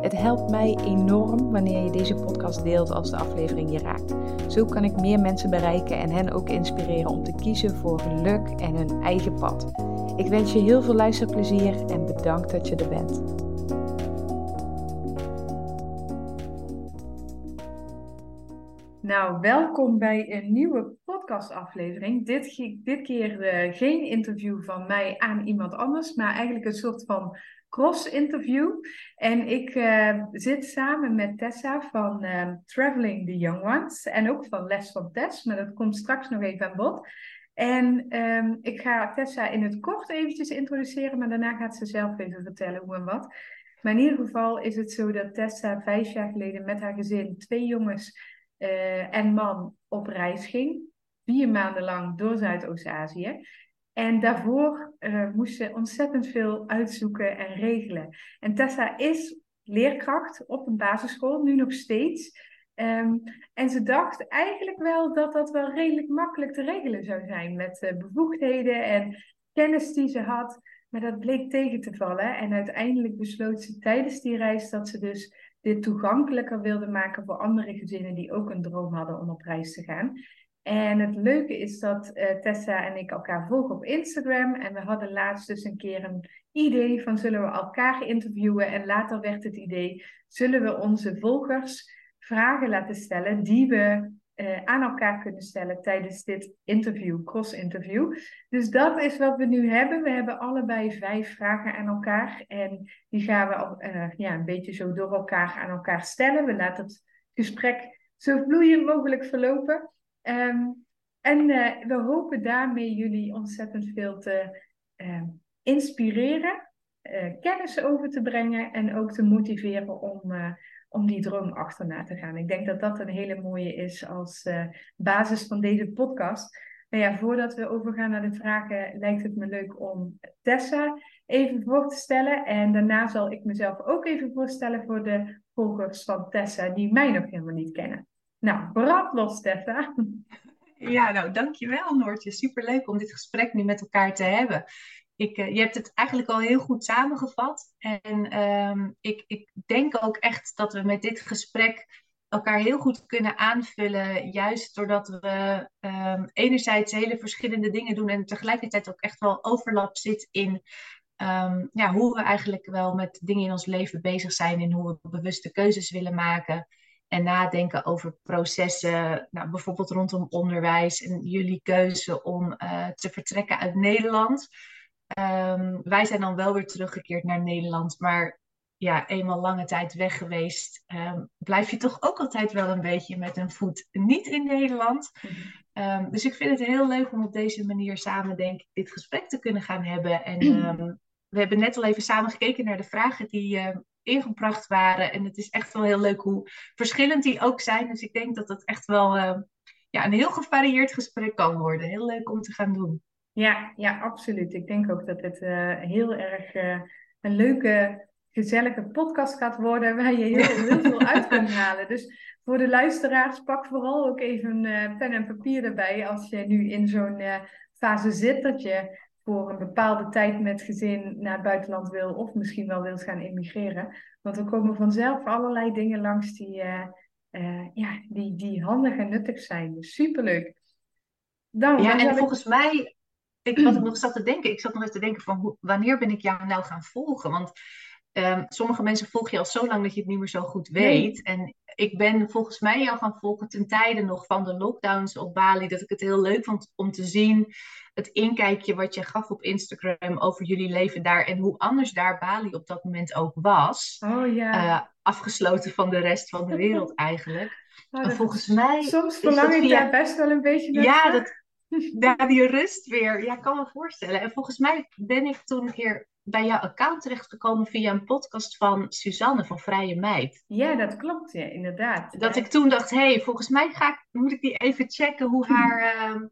Het helpt mij enorm wanneer je deze podcast deelt als de aflevering je raakt. Zo kan ik meer mensen bereiken en hen ook inspireren om te kiezen voor geluk en hun eigen pad. Ik wens je heel veel luisterplezier en bedankt dat je er bent. Nou, welkom bij een nieuwe podcastaflevering. Dit, dit keer uh, geen interview van mij aan iemand anders, maar eigenlijk een soort van cross-interview. En ik uh, zit samen met Tessa van uh, Traveling the Young Ones en ook van Les van Tess, maar dat komt straks nog even aan bod. En um, ik ga Tessa in het kort eventjes introduceren, maar daarna gaat ze zelf even vertellen hoe en wat. Maar in ieder geval is het zo dat Tessa vijf jaar geleden met haar gezin, twee jongens uh, en man, op reis ging. Vier maanden lang door Zuidoost-Azië. En daarvoor uh, moest ze ontzettend veel uitzoeken en regelen. En Tessa is leerkracht op een basisschool, nu nog steeds. Um, en ze dacht eigenlijk wel dat dat wel redelijk makkelijk te regelen zou zijn met uh, bevoegdheden en kennis die ze had. Maar dat bleek tegen te vallen. En uiteindelijk besloot ze tijdens die reis dat ze dus dit toegankelijker wilde maken voor andere gezinnen die ook een droom hadden om op reis te gaan. En het leuke is dat uh, Tessa en ik elkaar volgen op Instagram. En we hadden laatst dus een keer een idee van zullen we elkaar interviewen. En later werd het idee, zullen we onze volgers vragen laten stellen die we uh, aan elkaar kunnen stellen tijdens dit interview, cross-interview. Dus dat is wat we nu hebben. We hebben allebei vijf vragen aan elkaar. En die gaan we uh, ja, een beetje zo door elkaar aan elkaar stellen. We laten het gesprek zo vloeiend mogelijk verlopen. Um, en uh, we hopen daarmee jullie ontzettend veel te uh, inspireren, uh, kennis over te brengen en ook te motiveren om, om die droom achterna te gaan. Ik denk dat dat een hele mooie is als basis van deze podcast. Nou ja, voordat we overgaan naar de vragen, lijkt het me leuk om Tessa even voor te stellen. En daarna zal ik mezelf ook even voorstellen voor de volgers van Tessa die mij nog helemaal niet kennen. Nou, brand los, Tessa. Ja, nou, dankjewel Noortje. Superleuk om dit gesprek nu met elkaar te hebben. Ik, uh, je hebt het eigenlijk al heel goed samengevat. En um, ik, ik denk ook echt dat we met dit gesprek elkaar heel goed kunnen aanvullen. Juist doordat we um, enerzijds hele verschillende dingen doen en tegelijkertijd ook echt wel overlap zit in um, ja, hoe we eigenlijk wel met dingen in ons leven bezig zijn en hoe we bewuste keuzes willen maken en nadenken over processen, nou, bijvoorbeeld rondom onderwijs en jullie keuze om uh, te vertrekken uit Nederland. Um, wij zijn dan wel weer teruggekeerd naar Nederland, maar ja, eenmaal lange tijd weg geweest, um, blijf je toch ook altijd wel een beetje met een voet niet in Nederland. Um, dus ik vind het heel leuk om op deze manier samen, denk ik, dit gesprek te kunnen gaan hebben. En we hebben net al even samen gekeken naar de vragen die uh, ingebracht waren. En het is echt wel heel leuk hoe verschillend die ook zijn. Dus ik denk dat dat echt wel uh, ja, een heel gevarieerd gesprek kan worden. Heel leuk om te gaan doen. Ja, ja absoluut. Ik denk ook dat het uh, heel erg uh, een leuke, gezellige podcast gaat worden. Waar je heel, heel veel uit kunt halen. Dus voor de luisteraars, pak vooral ook even pen en papier erbij. Als je nu in zo'n fase zit dat je voor een bepaalde tijd met gezin naar het buitenland wil of misschien wel wil gaan immigreren. Want er komen vanzelf allerlei dingen langs die, uh, uh, ja, die, die handig en nuttig zijn. Dus superleuk. Dan, ja, en volgens mij, ik, wat ik nog zat te denken, ik zat nog even te denken van hoe, wanneer ben ik jou nou gaan volgen? Want um, sommige mensen volg je al zo lang dat je het niet meer zo goed weet. Nee. En ik ben volgens mij jou gaan volgen ten tijde nog van de lockdowns op Bali. Dat ik het heel leuk vond om te zien het inkijkje wat je gaf op Instagram over jullie leven daar en hoe anders daar Bali op dat moment ook was. Oh ja. Uh, afgesloten van de rest van de wereld eigenlijk. Oh, volgens mij. Soms verlang ik via... daar best wel een beetje naar. Ja, dat, ja, die rust weer. Ja, ik kan me voorstellen. En volgens mij ben ik toen een keer bij jouw account terechtgekomen via een podcast van Suzanne van Vrije Meid. Ja, dat klopt, ja, inderdaad. Dat ik toen dacht, hé, hey, volgens mij ga ik, moet ik die even checken hoe haar, ehm,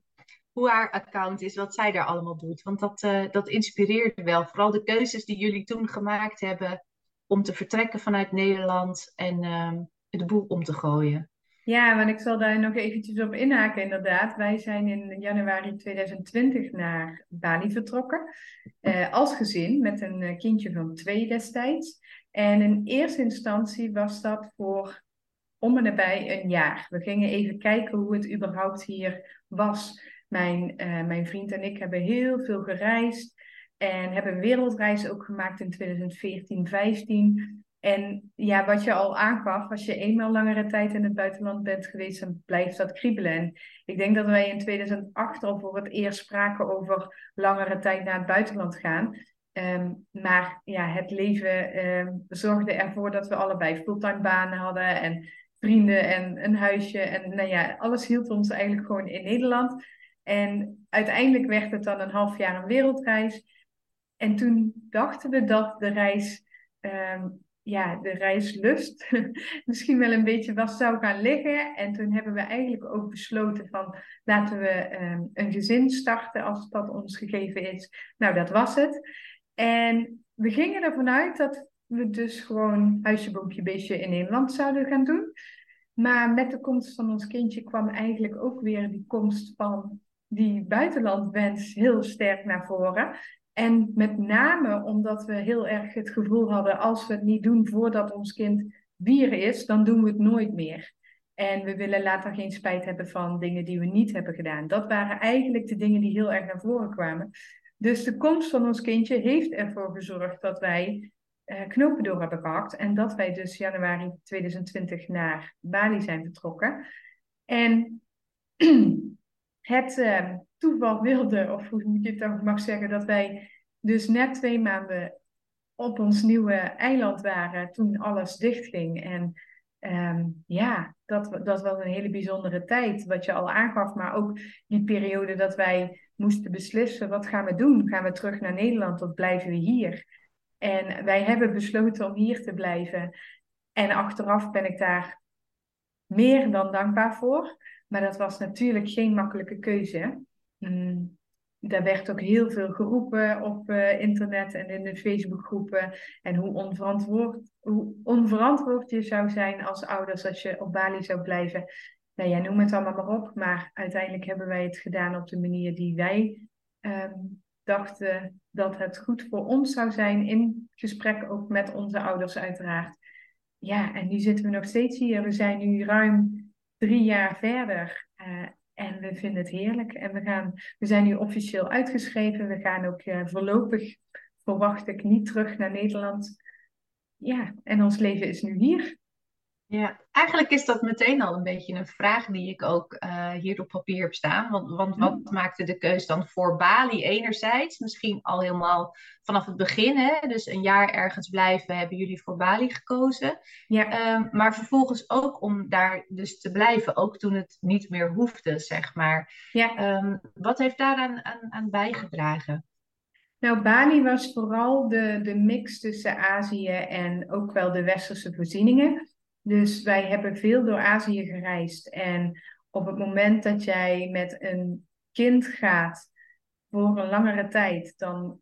hoe haar account is, wat zij daar allemaal doet. Want dat, uh, dat inspireerde wel. Vooral de keuzes die jullie toen gemaakt hebben om te vertrekken vanuit Nederland en uh, de boel om te gooien. Ja, want ik zal daar nog eventjes op inhaken inderdaad. Wij zijn in januari 2020 naar Bali vertrokken. Uh, als gezin met een eh, kindje van twee destijds. En in eerste instantie was dat voor om en nabij een jaar. We gingen even kijken hoe het überhaupt hier was. Mijn, uh, mijn vriend en ik hebben heel veel gereisd. En hebben een wereldreis ook gemaakt in 2014, 15. En ja, wat je al aangaf, als je eenmaal langere tijd in het buitenland bent geweest, dan blijft dat kriebelen. En ik denk dat wij in 2008 al voor het eerst spraken over langere tijd naar het buitenland gaan. Um, maar ja, het leven um, zorgde ervoor dat we allebei fulltime banen hadden en vrienden en een huisje. En nou ja, alles hield ons eigenlijk gewoon in Nederland. En uiteindelijk werd het dan een half jaar een wereldreis. En toen dachten we dat de reis um, ja, de reislust misschien wel een beetje was zou gaan liggen. En toen hebben we eigenlijk ook besloten van laten we um, een gezin starten als dat ons gegeven is. Nou, dat was het. En we gingen ervan uit dat we dus gewoon huisje, boompje, beestje in Nederland zouden gaan doen. Maar met de komst van ons kindje kwam eigenlijk ook weer die komst van die buitenlandwens heel sterk naar voren. En met name omdat we heel erg het gevoel hadden, als we het niet doen voordat ons kind bier is, dan doen we het nooit meer. En we willen later geen spijt hebben van dingen die we niet hebben gedaan. Dat waren eigenlijk de dingen die heel erg naar voren kwamen. Dus de komst van ons kindje heeft ervoor gezorgd dat wij uh, knopen door hebben gehakt. En dat wij dus januari 2020 naar Bali zijn vertrokken. En het uh, toeval wilde, of hoe je het dan mag zeggen, dat wij dus net twee maanden op ons nieuwe eiland waren toen alles dichtging. En um, ja, dat, dat was een hele bijzondere tijd, wat je al aangaf, maar ook die periode dat wij moesten beslissen, wat gaan we doen? Gaan we terug naar Nederland of blijven we hier? En wij hebben besloten om hier te blijven. En achteraf ben ik daar meer dan dankbaar voor. Maar dat was natuurlijk geen makkelijke keuze. Mm, daar werd ook heel veel geroepen op uh, internet en in de Facebookgroepen. En hoe onverantwoord, hoe onverantwoord je zou zijn als ouders als je op Bali zou blijven. Nou ja, noem het allemaal maar op. Maar uiteindelijk hebben wij het gedaan op de manier die wij um, dachten dat het goed voor ons zou zijn. In gesprek ook met onze ouders uiteraard. Ja, en nu zitten we nog steeds hier. We zijn nu ruim drie jaar verder. Uh, en we vinden het heerlijk. En we, gaan, we zijn nu officieel uitgeschreven. We gaan ook uh, voorlopig, verwacht ik, niet terug naar Nederland. Ja, en ons leven is nu hier. Ja, eigenlijk is dat meteen al een beetje een vraag die ik ook uh, hier op papier heb staan. Want, want wat mm. maakte de keus dan voor Bali enerzijds? Misschien al helemaal vanaf het begin, hè? dus een jaar ergens blijven, hebben jullie voor Bali gekozen. Ja. Um, maar vervolgens ook om daar dus te blijven, ook toen het niet meer hoefde, zeg maar. Ja. Um, wat heeft daaraan aan, aan bijgedragen? Nou, Bali was vooral de, de mix tussen Azië en ook wel de westerse voorzieningen. Dus wij hebben veel door Azië gereisd. En op het moment dat jij met een kind gaat voor een langere tijd, dan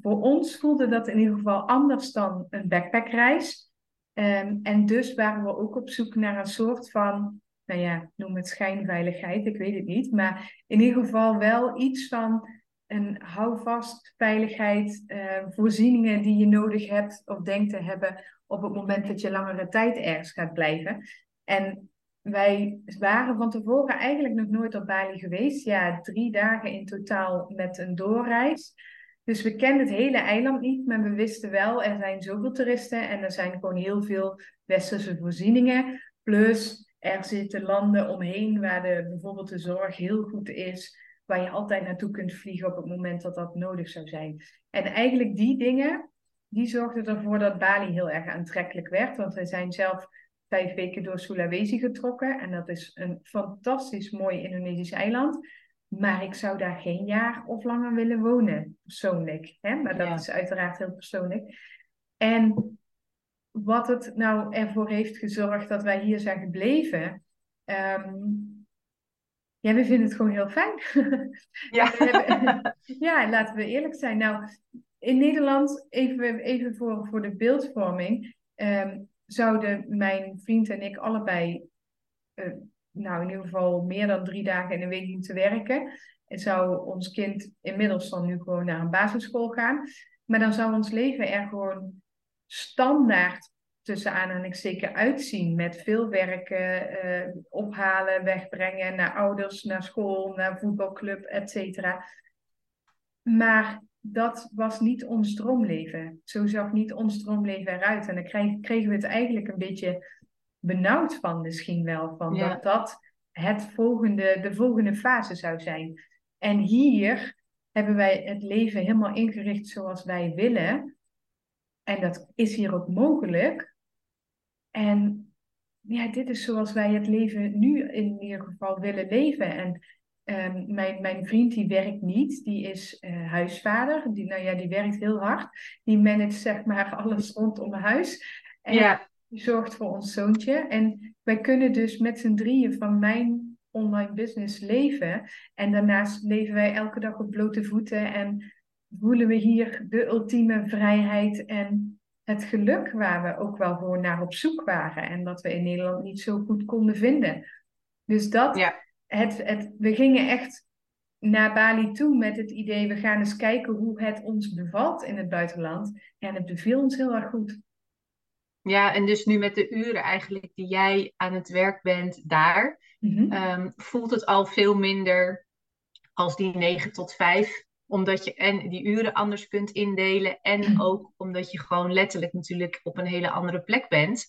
voor ons voelde dat in ieder geval anders dan een backpackreis. Um, en dus waren we ook op zoek naar een soort van, nou ja, noem het schijnveiligheid, ik weet het niet. Maar in ieder geval wel iets van een houvast veiligheid, uh, voorzieningen die je nodig hebt of denkt te hebben op het moment dat je langere tijd ergens gaat blijven. En wij waren van tevoren eigenlijk nog nooit op Bali geweest. Ja, drie dagen in totaal met een doorreis. Dus we kenden het hele eiland niet, maar we wisten wel, er zijn zoveel toeristen en er zijn gewoon heel veel westerse voorzieningen. Plus, er zitten landen omheen waar de, bijvoorbeeld de zorg heel goed is, waar je altijd naartoe kunt vliegen op het moment dat dat nodig zou zijn. En eigenlijk die dingen, die zorgde ervoor dat Bali heel erg aantrekkelijk werd. Want wij zijn zelf vijf weken door Sulawesi getrokken. En dat is een fantastisch mooi Indonesisch eiland. Maar ik zou daar geen jaar of langer willen wonen, persoonlijk. Hè? Maar dat is uiteraard heel persoonlijk. En wat het nou ervoor heeft gezorgd dat wij hier zijn gebleven. Um, ja, we vinden het gewoon heel fijn. Ja. ja, laten we eerlijk zijn. Nou, in Nederland, even, even voor, voor de beeldvorming, um, zouden mijn vriend en ik allebei, uh, nou in ieder geval meer dan drie dagen in de week moeten werken. En zou ons kind inmiddels dan nu gewoon naar een basisschool gaan. Maar dan zou ons leven er gewoon standaard tussen aanhalingstekens uitzien. Met veel werken, uh, ophalen, wegbrengen naar ouders, naar school, naar voetbalclub, et cetera. Maar dat was niet ons droomleven. Zo zag niet ons droomleven eruit. En dan kregen we het eigenlijk een beetje benauwd van misschien wel. Van Dat dat het volgende, de volgende fase zou zijn. En hier hebben wij het leven helemaal ingericht zoals wij willen. En dat is hier ook mogelijk. En ja, dit is zoals wij het leven nu in ieder geval willen leven. En um, mijn, mijn vriend die werkt niet, die is uh, huisvader. Die, nou ja, die werkt heel hard. Die managt zeg maar alles rondom huis. En ja. die zorgt voor ons zoontje. En wij kunnen dus met z'n drieën van mijn online business leven. En daarnaast leven wij elke dag op blote voeten en voelen we hier de ultieme vrijheid en het geluk waar we ook wel gewoon naar op zoek waren en dat we in Nederland niet zo goed konden vinden. Dus dat, ja. het, het, we gingen echt naar Bali toe met het idee, we gaan eens kijken hoe het ons bevalt in het buitenland. En het beviel ons heel erg goed. Ja, en dus nu met de uren eigenlijk die jij aan het werk bent daar, mhm. ehm, voelt het al veel minder als die 9 tot 5 omdat je en die uren anders kunt indelen. En mm. ook omdat je gewoon letterlijk natuurlijk op een hele andere plek bent.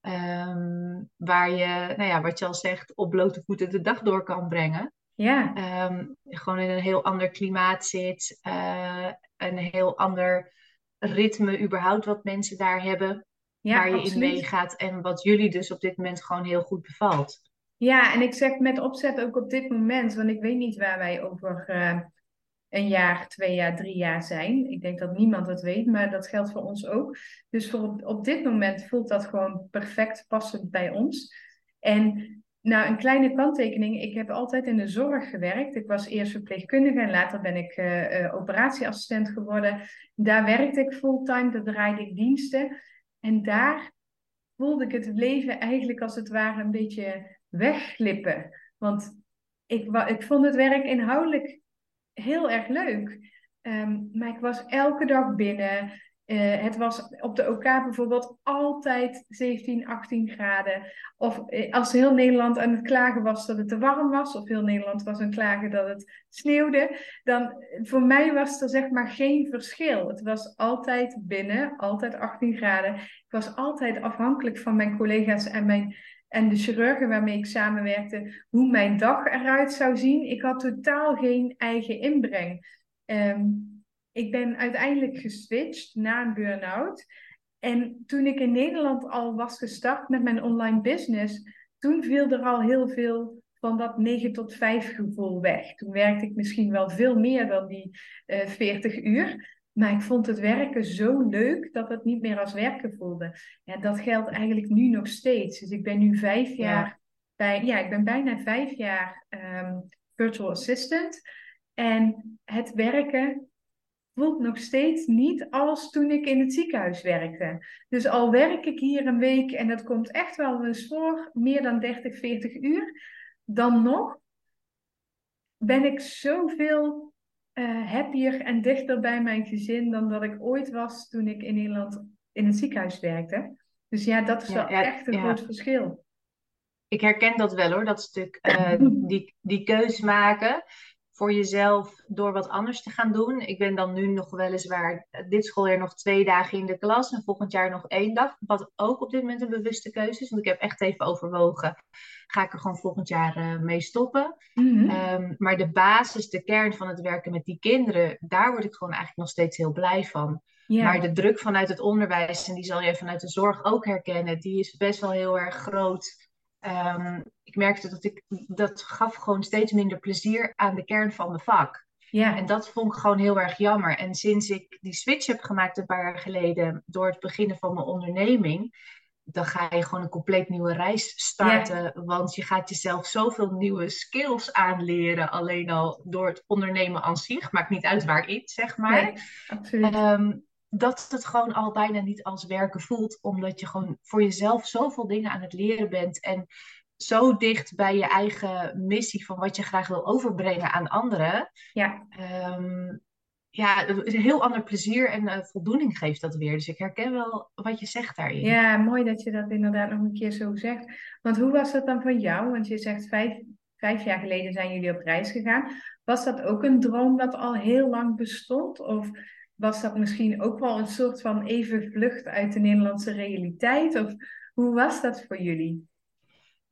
Ehm, waar je, nou ja, wat je al zegt, op blote voeten de dag door kan brengen. Ja. Ehm, gewoon in een heel ander klimaat zit. Uh, een heel ander ritme überhaupt wat mensen daar hebben. Ja, waar je absoluut. in meegaat. En wat jullie dus op dit moment gewoon heel goed bevalt. Ja, en ik zeg met opzet ook op dit moment. Want ik weet niet waar wij over... Uh een jaar, twee jaar, drie jaar zijn. Ik denk dat niemand dat weet, maar dat geldt voor ons ook. Dus voor op, dit moment voelt dat gewoon perfect passend bij ons. En nou, een kleine kanttekening. Ik heb altijd in de zorg gewerkt. Ik was eerst verpleegkundige en later ben ik uh, operatieassistent geworden. Daar werkte ik fulltime, daar draaide ik diensten. En daar voelde ik het leven eigenlijk als het ware een beetje wegglippen. Want ik, ik vond het werk inhoudelijk heel erg leuk. Ehm, maar ik was elke dag binnen. Uh, het was op de OK bijvoorbeeld altijd 17, 18 graden. Of eh, als heel Nederland aan het klagen was dat het te warm was, of heel Nederland was aan het klagen dat het sneeuwde, dan voor mij was er zeg maar geen verschil. Het was altijd binnen, altijd 18 graden. Ik was altijd afhankelijk van mijn collega's en mijn en de chirurgen waarmee ik samenwerkte, hoe mijn dag eruit zou zien. Ik had totaal geen eigen inbreng. Ehm, ik ben uiteindelijk geswitcht na een burn-out. En toen ik in Nederland al was gestart met mijn online business, toen viel er al heel veel van dat 9 tot 5 gevoel weg. Toen werkte ik misschien wel veel meer dan die uh, eh, 40 uur. Maar ik vond het werken zo leuk dat het niet meer als werken voelde. En dat geldt eigenlijk nu nog steeds. Dus ik ben nu vijf jaar bij, ja, ik ben bijna vijf jaar ehm, virtual assistant. En het werken voelt nog steeds niet als toen ik in het ziekenhuis werkte. Dus al werk ik hier een week en dat komt echt wel eens voor, meer dan 30, 40 uur, dan nog ben ik zoveel uh, happier en dichter bij mijn gezin dan dat ik ooit was toen ik in Nederland in het ziekenhuis werkte. Dus ja, dat is wel echt een groot verschil. Ik herken dat wel hoor, dat stuk. Uh, die, die keus maken voor jezelf door wat anders te gaan doen. Ik ben dan nu nog weliswaar dit schooljaar nog twee dagen in de klas en volgend jaar nog één dag. Wat ook op dit moment een bewuste keuze is. Want ik heb echt even overwogen, ga ik er gewoon volgend jaar uh, mee stoppen. Mhm. Ehm, maar de basis, de kern van het werken met die kinderen, daar word ik gewoon eigenlijk nog steeds heel blij van. Maar de druk vanuit het onderwijs, en die zal jij vanuit de zorg ook herkennen, die is best wel heel erg groot ehm, ik merkte dat ik dat gaf gewoon steeds minder plezier aan de kern van mijn vak. Ja. En dat vond ik gewoon heel erg jammer. En sinds ik die switch heb gemaakt een paar jaar geleden door het beginnen van mijn onderneming, dan ga je gewoon een compleet nieuwe reis starten. Want je gaat jezelf zoveel nieuwe skills aanleren. Alleen al door het ondernemen aan zich. Maakt niet uit waarin, zeg maar. Nee, absoluut. Ehm, dat het gewoon al bijna niet als werken voelt. Omdat je gewoon voor jezelf zoveel dingen aan het leren bent. En zo dicht bij je eigen missie van wat je graag wil overbrengen aan anderen. Ja. Um, ja, een heel ander plezier en uh, voldoening geeft dat weer. Dus ik herken wel wat je zegt daarin. Ja, mooi dat je dat inderdaad nog een keer zo zegt. Want hoe was dat dan voor jou? Want je zegt vijf, vijf jaar geleden zijn jullie op reis gegaan. Was dat ook een droom dat al heel lang bestond? Of was dat misschien ook wel een soort van even vlucht uit de Nederlandse realiteit? Of hoe was dat voor jullie?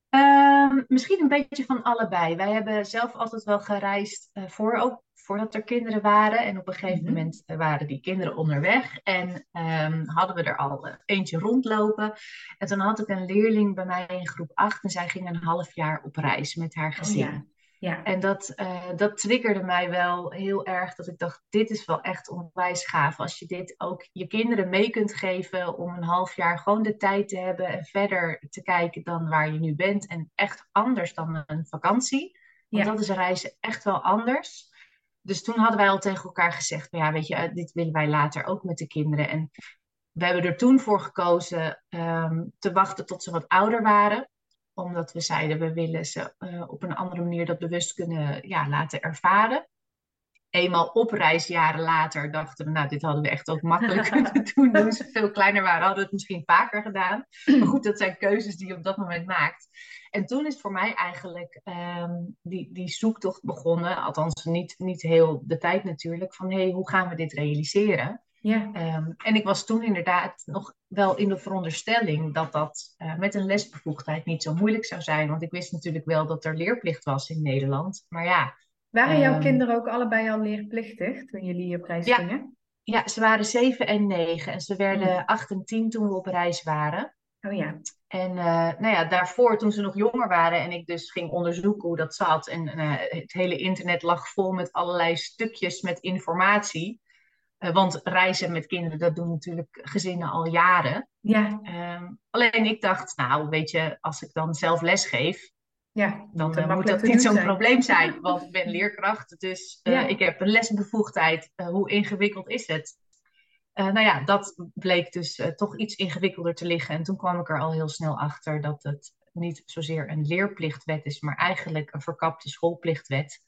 Um, misschien een beetje van allebei. Wij hebben zelf altijd wel gereisd uh, voor, ook voordat er kinderen waren. En op een gegeven mhm. moment eh, waren die kinderen onderweg. En um, hadden we er al uh, eentje rondlopen. En toen had ik een leerling bij mij in groep 8. En zij ging een half jaar op reis met haar oh gezin. ja. Ja. En dat, uh, dat triggerde mij wel heel erg. Dat ik dacht, dit is wel echt onwijs gaaf. Als je dit ook je kinderen mee kunt geven om een half jaar gewoon de tijd te hebben en verder te kijken dan waar je nu bent. En echt anders dan een vakantie. Want dat is reizen echt wel anders. Dus toen hadden wij al tegen elkaar gezegd, ja, weet je, eh, dit willen wij later ook met de kinderen. En we hebben er toen voor gekozen um, te wachten tot ze wat ouder waren omdat we zeiden, we willen ze uh, op een andere manier dat bewust kunnen ja, laten ervaren. Eenmaal op reis, jaren later, dachten we, nou, dit hadden we echt ook makkelijk kunnen doen. Toen ze veel kleiner waren, hadden we het misschien vaker gedaan. Maar goed, dat zijn keuzes die je op dat moment maakt. En toen is voor mij eigenlijk um, die, die zoektocht begonnen. Althans, niet, niet heel de tijd natuurlijk. Van hé, hey, hoe gaan we dit realiseren? Ja. Um, en ik was toen inderdaad nog wel in de veronderstelling dat dat uh, met een lesbevoegdheid niet zo moeilijk zou zijn. Want ik wist natuurlijk wel dat er leerplicht was in Nederland. Maar ja. Waren jouw um, kinderen ook allebei al leerplichtig toen jullie op reis ja, gingen? Ja, ze waren zeven en negen. En ze werden mm. acht en tien toen we op reis waren. Oh ja. En uh, nou ja, daarvoor, toen ze nog jonger waren en ik dus ging onderzoeken hoe dat zat. En uh, het hele internet lag vol met allerlei stukjes met informatie. Uh, want reizen met kinderen, dat doen natuurlijk gezinnen al jaren. Ja. Um, alleen ik dacht, nou weet je, als ik dan zelf les geef, ja, dan uh, moet dat niet zo'n probleem zijn. Want ik ben leerkracht, dus uh, ja. ik heb een lesbevoegdheid. hoe ingewikkeld is het? nou ja, dat bleek dus toch iets ingewikkelder te liggen. En toen kwam ik er al heel snel achter dat het niet zozeer een leerplichtwet is, maar eigenlijk een verkapte schoolplichtwet.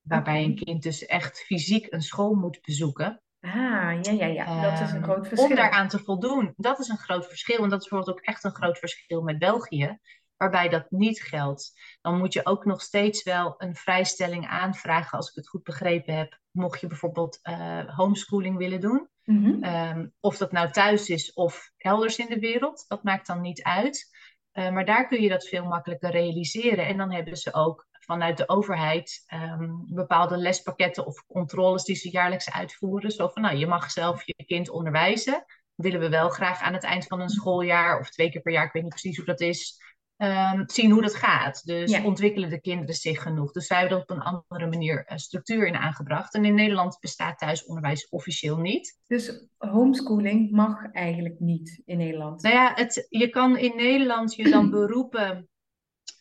Waarbij een kind dus echt fysiek een school moet bezoeken. Ah, ja, ja, ja. Dat is een groot ehm, verschil. Om daaraan te voldoen. Dat is een groot verschil. En dat is bijvoorbeeld ook echt een groot verschil met België, waarbij dat niet geldt. Dan moet je ook nog steeds wel een vrijstelling aanvragen, als ik het goed begrepen heb. Mocht je bijvoorbeeld uh, homeschooling willen doen. Mm -hmm. of dat nou thuis is of elders in de wereld, dat maakt dan niet uit. Uh, maar daar kun je dat veel makkelijker realiseren. En dan hebben ze ook vanuit de overheid um, bepaalde lespakketten of controles die ze jaarlijks uitvoeren. Zo van, nou, je mag zelf je kind onderwijzen. Willen we wel graag aan het eind van een schooljaar of twee keer per jaar, ik weet niet precies hoe dat is, um, zien hoe dat gaat. Dus ja. ontwikkelen de kinderen zich genoeg. Dus zij hebben er op een andere manier uh, structuur in aangebracht. En in Nederland bestaat thuisonderwijs officieel niet. Dus homeschooling mag eigenlijk niet in Nederland? Nou ja, het, je kan in Nederland je dan beroepen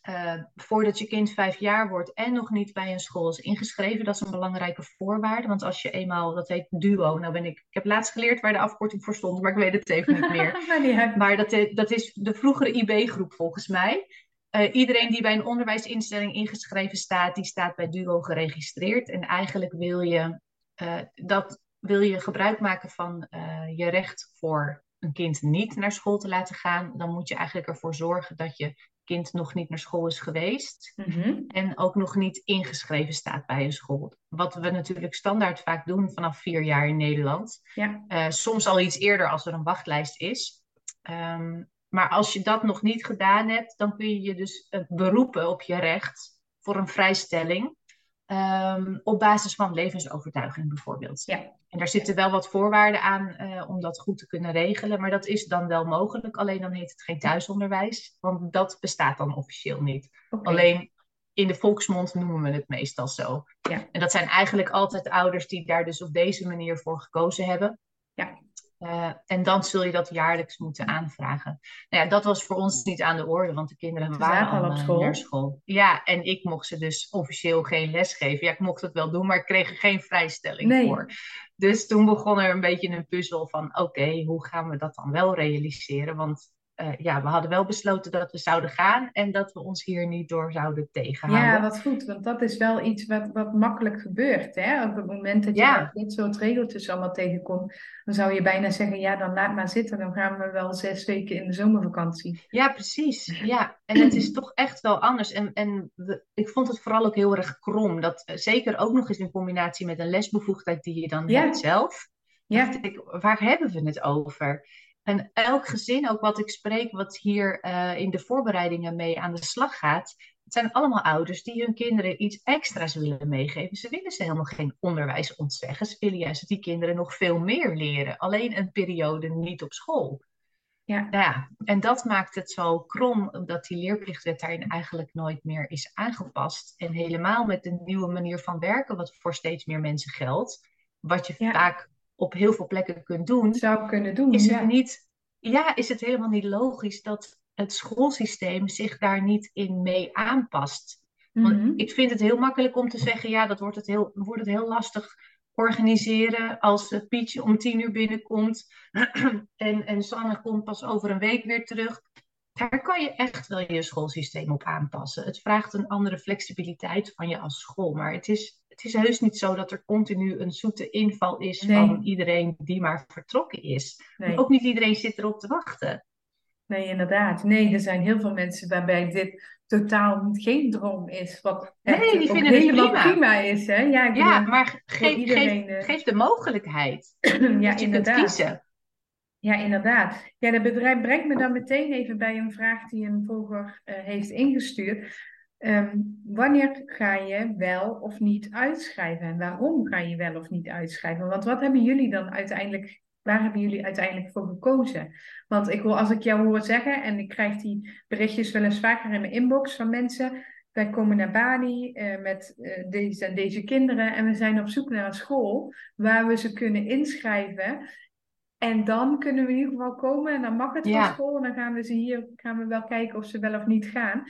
uh, voordat je kind vijf jaar wordt en nog niet bij een school is ingeschreven. Dat is een belangrijke voorwaarde. Want als je eenmaal, dat heet DUO, nou ben ik, ik heb laatst geleerd waar de afkorting voor stond, maar ik weet het even niet meer. maar dat, dat is de vroegere IB-groep volgens mij. Uh, iedereen die bij een onderwijsinstelling ingeschreven staat, die staat bij DUO geregistreerd. En eigenlijk wil je, uh, dat, wil je gebruik maken van je recht voor een kind niet naar school te laten gaan, dan moet je eigenlijk ervoor zorgen dat je kind nog niet naar school is geweest mhm. en ook nog niet ingeschreven staat bij een school. Wat we natuurlijk standaard vaak doen vanaf vier jaar in Nederland. Ja. Uh, soms al iets eerder als er een wachtlijst is. Um, maar als je dat nog niet gedaan hebt, dan kun je je dus beroepen op je recht voor een vrijstelling. Ehm, op basis van levensovertuiging bijvoorbeeld. Ja. En daar zitten wel wat voorwaarden aan uh, om dat goed te kunnen regelen, maar dat is dan wel mogelijk. Alleen dan heet het geen thuisonderwijs, want dat bestaat dan officieel niet. Alleen in de volksmond noemen we het meestal zo. Ja. En dat zijn eigenlijk altijd ouders die daar dus op deze manier voor gekozen hebben. Ja. Uh, en dan zul je dat jaarlijks moeten aanvragen. Nou ja, dat was voor ons niet aan de orde, want de kinderen Ze waren al al op uh, school. naar school. Ja, en ik mocht ze dus officieel geen les geven. Ja, ik mocht het wel doen, maar ik kreeg er geen vrijstelling Nee. voor. Dus toen begon er een beetje een puzzel van, oké, hoe gaan we dat dan wel realiseren? Want uh, ja, we hadden wel besloten dat we zouden gaan en dat we ons hier niet door zouden tegenhouden. Ja, wat goed, want dat is wel iets wat, wat makkelijk gebeurt. Hè? Op het moment dat je Ja. dit soort regeltjes allemaal tegenkomt, dan zou je bijna zeggen, ja, dan laat maar zitten. Dan gaan we wel zes weken in de zomervakantie. Ja, precies. Ja, en het is toch echt wel anders. En, en we- ik vond het vooral ook heel erg krom. Dat eh, zeker ook nog eens in combinatie met een lesbevoegdheid die je dan Ja. hebt zelf. Ja, dacht ik, waar hebben we het over? En elk gezin, ook wat ik spreek, wat hier eh, in de voorbereidingen mee aan de slag gaat, het zijn allemaal ouders die hun kinderen iets extra's willen meegeven. Ze willen ze helemaal geen onderwijs ontzeggen. Ze willen juist dat die kinderen nog veel meer leren. Alleen een periode niet op school. ja. Ja, en dat maakt het zo krom, omdat die leerplichtwet daarin eigenlijk nooit meer is aangepast. En helemaal met de nieuwe manier van werken, wat voor steeds meer mensen geldt, wat je Ja. vaak op heel veel plekken kunt doen, zou kunnen doen. is ja. het niet, ja, is het helemaal niet logisch dat het schoolsysteem zich daar niet in mee aanpast. Want Mhm. ik vind het heel makkelijk om te zeggen, ja, dat wordt het heel, wordt het heel lastig organiseren als eh, Pietje om tien uur binnenkomt en, en Sanne komt pas over een week weer terug. Daar kan je echt wel je schoolsysteem op aanpassen. Het vraagt een andere flexibiliteit van je als school. Maar het is, het is heus niet zo dat er continu een zoete inval is Nee. van iedereen die maar vertrokken is. Nee. Ook niet iedereen zit erop te wachten. Nee, inderdaad. Nee, er zijn heel veel mensen waarbij dit totaal geen droom is. Wat Nee, die vinden het helemaal prima. prima is. Hè? Ja, ik Ja, bedoel, maar geef, iedereen, geef, eh, geef de mogelijkheid ja, dat je kunt inderdaad. kiezen. Ja, inderdaad. Ja, dat bedrijf brengt me dan meteen even bij een vraag die een volger eh, heeft ingestuurd. Ehm, wanneer ga je wel of niet uitschrijven? En waarom ga je wel of niet uitschrijven? Want wat hebben jullie dan uiteindelijk, waar hebben jullie uiteindelijk voor gekozen? Want ik wil, als ik jou hoor zeggen, en ik krijg die berichtjes wel eens vaker in mijn inbox van mensen. Wij komen naar Bali eh, met eh, deze en deze kinderen en we zijn op zoek naar een school waar we ze kunnen inschrijven. En dan kunnen we in ieder geval komen en dan mag het Ja. van school. En dan gaan we ze hier gaan we wel kijken of ze wel of niet gaan.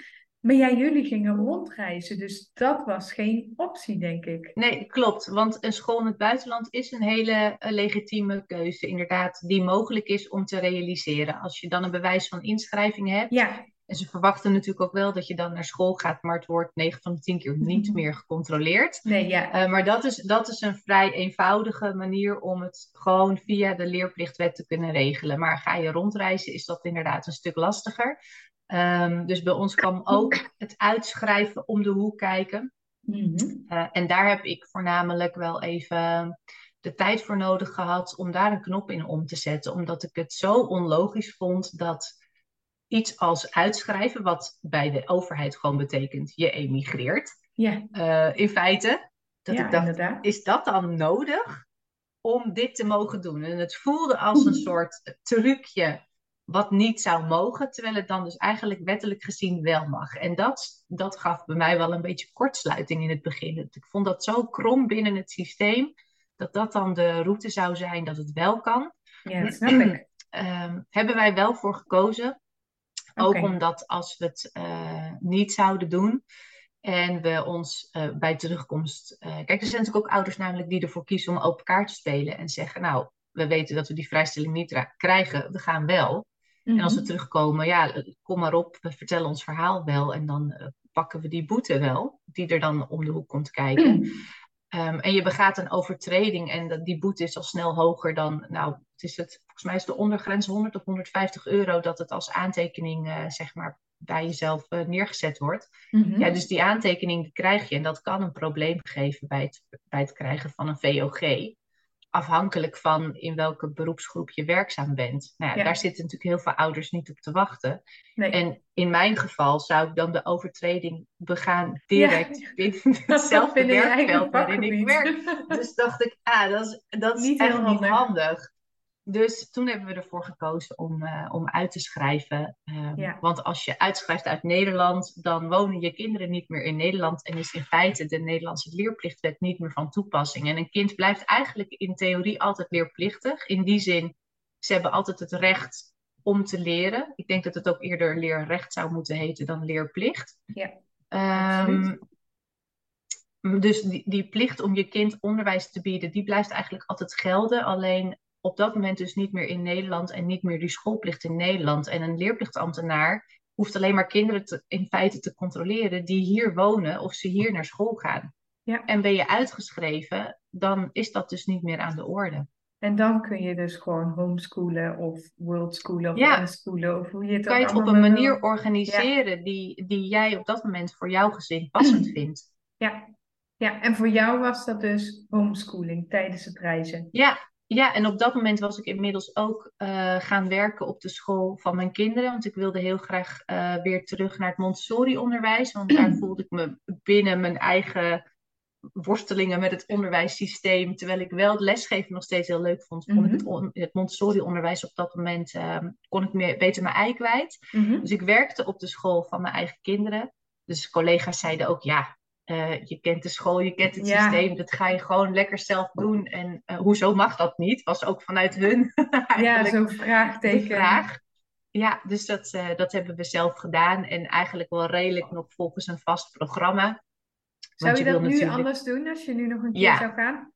Maar ja, jullie gingen rondreizen, dus dat was geen optie, denk ik. Nee, klopt. Want een school in het buitenland is een hele eh, legitieme keuze, inderdaad, die mogelijk is om te realiseren. Als je dan een bewijs van inschrijving hebt. Ja, En ze verwachten natuurlijk ook wel dat je dan naar school gaat, maar het wordt 9 van de 10 keer niet meer gecontroleerd. nee, ja. Eh, maar dat is, dat is een vrij eenvoudige manier om het gewoon via de leerplichtwet te kunnen regelen. Maar ga je rondreizen, is dat inderdaad een stuk lastiger. Ehm, dus bij ons kwam ook het uitschrijven om de hoek kijken. Mhm. Eh, en daar heb ik voornamelijk wel even de tijd voor nodig gehad om daar een knop in om te zetten. Omdat ik het zo onlogisch vond dat iets als uitschrijven, wat bij de overheid gewoon betekent je emigreert, Ja, eh, in feite, dat ja ik dacht, inderdaad. is dat dan nodig om dit te mogen doen? En het voelde als een soort trucje wat niet zou mogen, terwijl het dan dus eigenlijk wettelijk gezien wel mag. En dat, dat gaf bij mij wel een beetje kortsluiting in het begin. Ik vond dat zo krom binnen het systeem, dat dat dan de route zou zijn dat het wel kan. Ja, dat snap ik. Ehm, hebben wij wel voor gekozen. Ook omdat als we het eh, niet zouden doen en we ons eh, bij terugkomst. eh, kijk, er zijn natuurlijk ook ouders namelijk die ervoor kiezen om open kaart te spelen en zeggen: Nou, we weten dat we die vrijstelling niet krijgen, we gaan wel. En als we Mhm. terugkomen, ja, kom maar op, we vertellen ons verhaal wel en dan eh, pakken we die boete wel, die er dan om de hoek komt kijken. Ehm, en je begaat een overtreding en dat, die boete is al snel hoger dan, nou, het is het, volgens mij is de ondergrens 100 of 150 euro dat het als aantekening, eh, zeg maar, bij jezelf eh, neergezet wordt. Mhm. Ja, dus die aantekening die krijg je en dat kan een probleem geven bij het, bij het krijgen van een VOG. Afhankelijk van in welke beroepsgroep je werkzaam bent. Nou ja, Ja. Daar zitten natuurlijk heel veel ouders niet op te wachten. Nee. En in mijn geval zou ik dan de overtreding begaan direct binnen hetzelfde Binnen eigen werkveld waarin ik werk. Dus dacht ik, ah, dat is, dat is Niet echt heel niet handig. Dus toen hebben we ervoor gekozen om, eh, om uit te schrijven. Ehm, Ja. Want als je uitschrijft uit Nederland, dan wonen je kinderen niet meer in Nederland en is in feite de Nederlandse leerplichtwet niet meer van toepassing. En een kind blijft eigenlijk in theorie altijd leerplichtig. In die zin, ze hebben altijd het recht om te leren. Ik denk dat het ook eerder leerrecht zou moeten heten dan leerplicht. Ja, Ehm, dus die, die plicht om je kind onderwijs te bieden, die blijft eigenlijk altijd gelden. Alleen op dat moment dus niet meer in Nederland en niet meer die schoolplicht in Nederland. En een leerplichtambtenaar hoeft alleen maar kinderen te, in feite te controleren die hier wonen of ze hier naar school gaan. Ja. En ben je uitgeschreven, dan is dat dus niet meer aan de orde. En dan kun je dus gewoon homeschoolen of worldschoolen of Ja. unschoolen of hoe je het Kan je ook het op een wil. manier organiseren die, die jij op dat moment voor jouw gezin passend vindt. Ja. ja, en voor jou was dat dus homeschooling tijdens het reizen. Ja, ja, en op dat moment was ik inmiddels ook eh, gaan werken op de school van mijn kinderen. Want ik wilde heel graag eh, weer terug naar het Montessori-onderwijs. Want daar voelde ik me binnen mijn eigen worstelingen met het onderwijssysteem. Terwijl ik wel het lesgeven nog steeds heel leuk vond, vond ik het, on- het Montessori-onderwijs op dat moment, eh, kon ik meer, beter mijn ei kwijt. Mhm. Dus ik werkte op de school van mijn eigen kinderen. Dus collega's zeiden ook, ja, eh, je kent de school, je kent het Ja. systeem, dat ga je gewoon lekker zelf doen. En eh, hoezo mag dat niet? Was ook vanuit hun Ja, eigenlijk zo'n vraagteken. vraag. Ja, dus dat, eh, dat hebben we zelf gedaan. En eigenlijk wel redelijk nog volgens een vast programma. Zou je je dat nu natuurlijk- anders doen als je nu nog een keer Ja. zou gaan?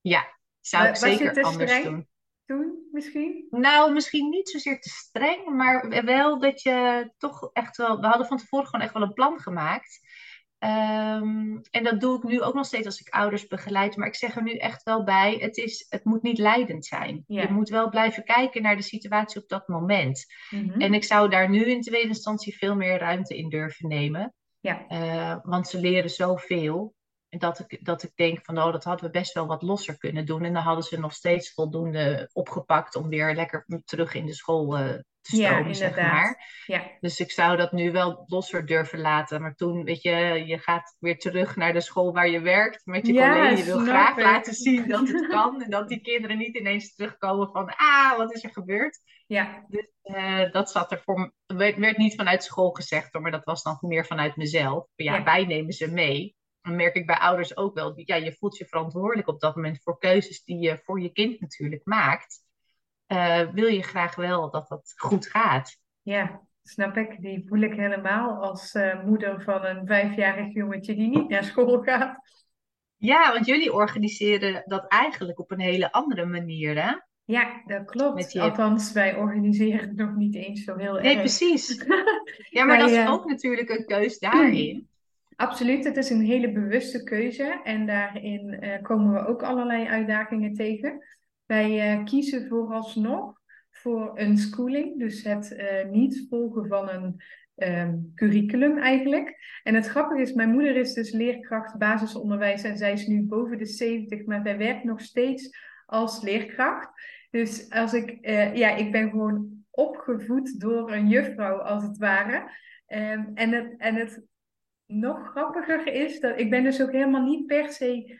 Ja, zou ik zeker te anders streng? doen. Toen misschien? Nou, misschien niet zozeer te streng, maar wel dat je toch echt wel. We hadden van tevoren gewoon echt wel een plan gemaakt. Ehm, en dat doe ik nu ook nog steeds als ik ouders begeleid. Maar ik zeg er nu echt wel bij: het, is, het moet niet leidend zijn. Ja. Je moet wel blijven kijken naar de situatie op dat moment. Mhm. En ik zou daar nu in tweede instantie veel meer ruimte in durven nemen. Ja, Eh, want ze leren zoveel. Dat ik, dat ik denk van, oh, dat hadden we best wel wat losser kunnen doen. En dan hadden ze nog steeds voldoende opgepakt om weer lekker terug in de school eh, ja zeg maar. Ja, Dus ik zou dat nu wel losser durven laten. Maar toen, weet je, je gaat weer terug naar de school waar je werkt met je Ja, collega. Je wil graag ik. laten zien dat het kan. En dat die kinderen niet ineens terugkomen van, ah, wat is er gebeurd? ja, Dus eh, dat zat er voor me, werd, werd niet vanuit school gezegd hoor, maar dat was dan meer vanuit mezelf. Ja, Ja. wij nemen ze mee. Dan merk ik bij ouders ook wel, ja, je voelt je verantwoordelijk op dat moment voor keuzes die je voor je kind natuurlijk maakt. Eh, wil je graag wel dat dat goed gaat? ja, snap ik. Die voel ik helemaal als eh, moeder van een vijfjarig jongetje die niet naar school gaat. Ja, want jullie organiseren dat eigenlijk op een hele andere manier, hè? Ja, dat klopt. Je- Althans, wij organiseren het nog niet eens zo heel Nee, erg. precies. Ja, maar Wij, dat is eh, ook natuurlijk een keus daarin. Absoluut, het is een hele bewuste keuze en daarin komen we ook allerlei uitdagingen tegen. Wij eh, kiezen vooralsnog voor een schooling, dus het eh, niet volgen van een ehm, curriculum eigenlijk. En het grappige is, mijn moeder is dus leerkracht basisonderwijs en zij is nu boven de 70, maar zij werkt nog steeds als leerkracht. Dus als ik, eh, ja, ik ben gewoon opgevoed door een juffrouw als het ware. Ehm, en het, en het nog grappiger is dat ik ben dus ook helemaal niet per se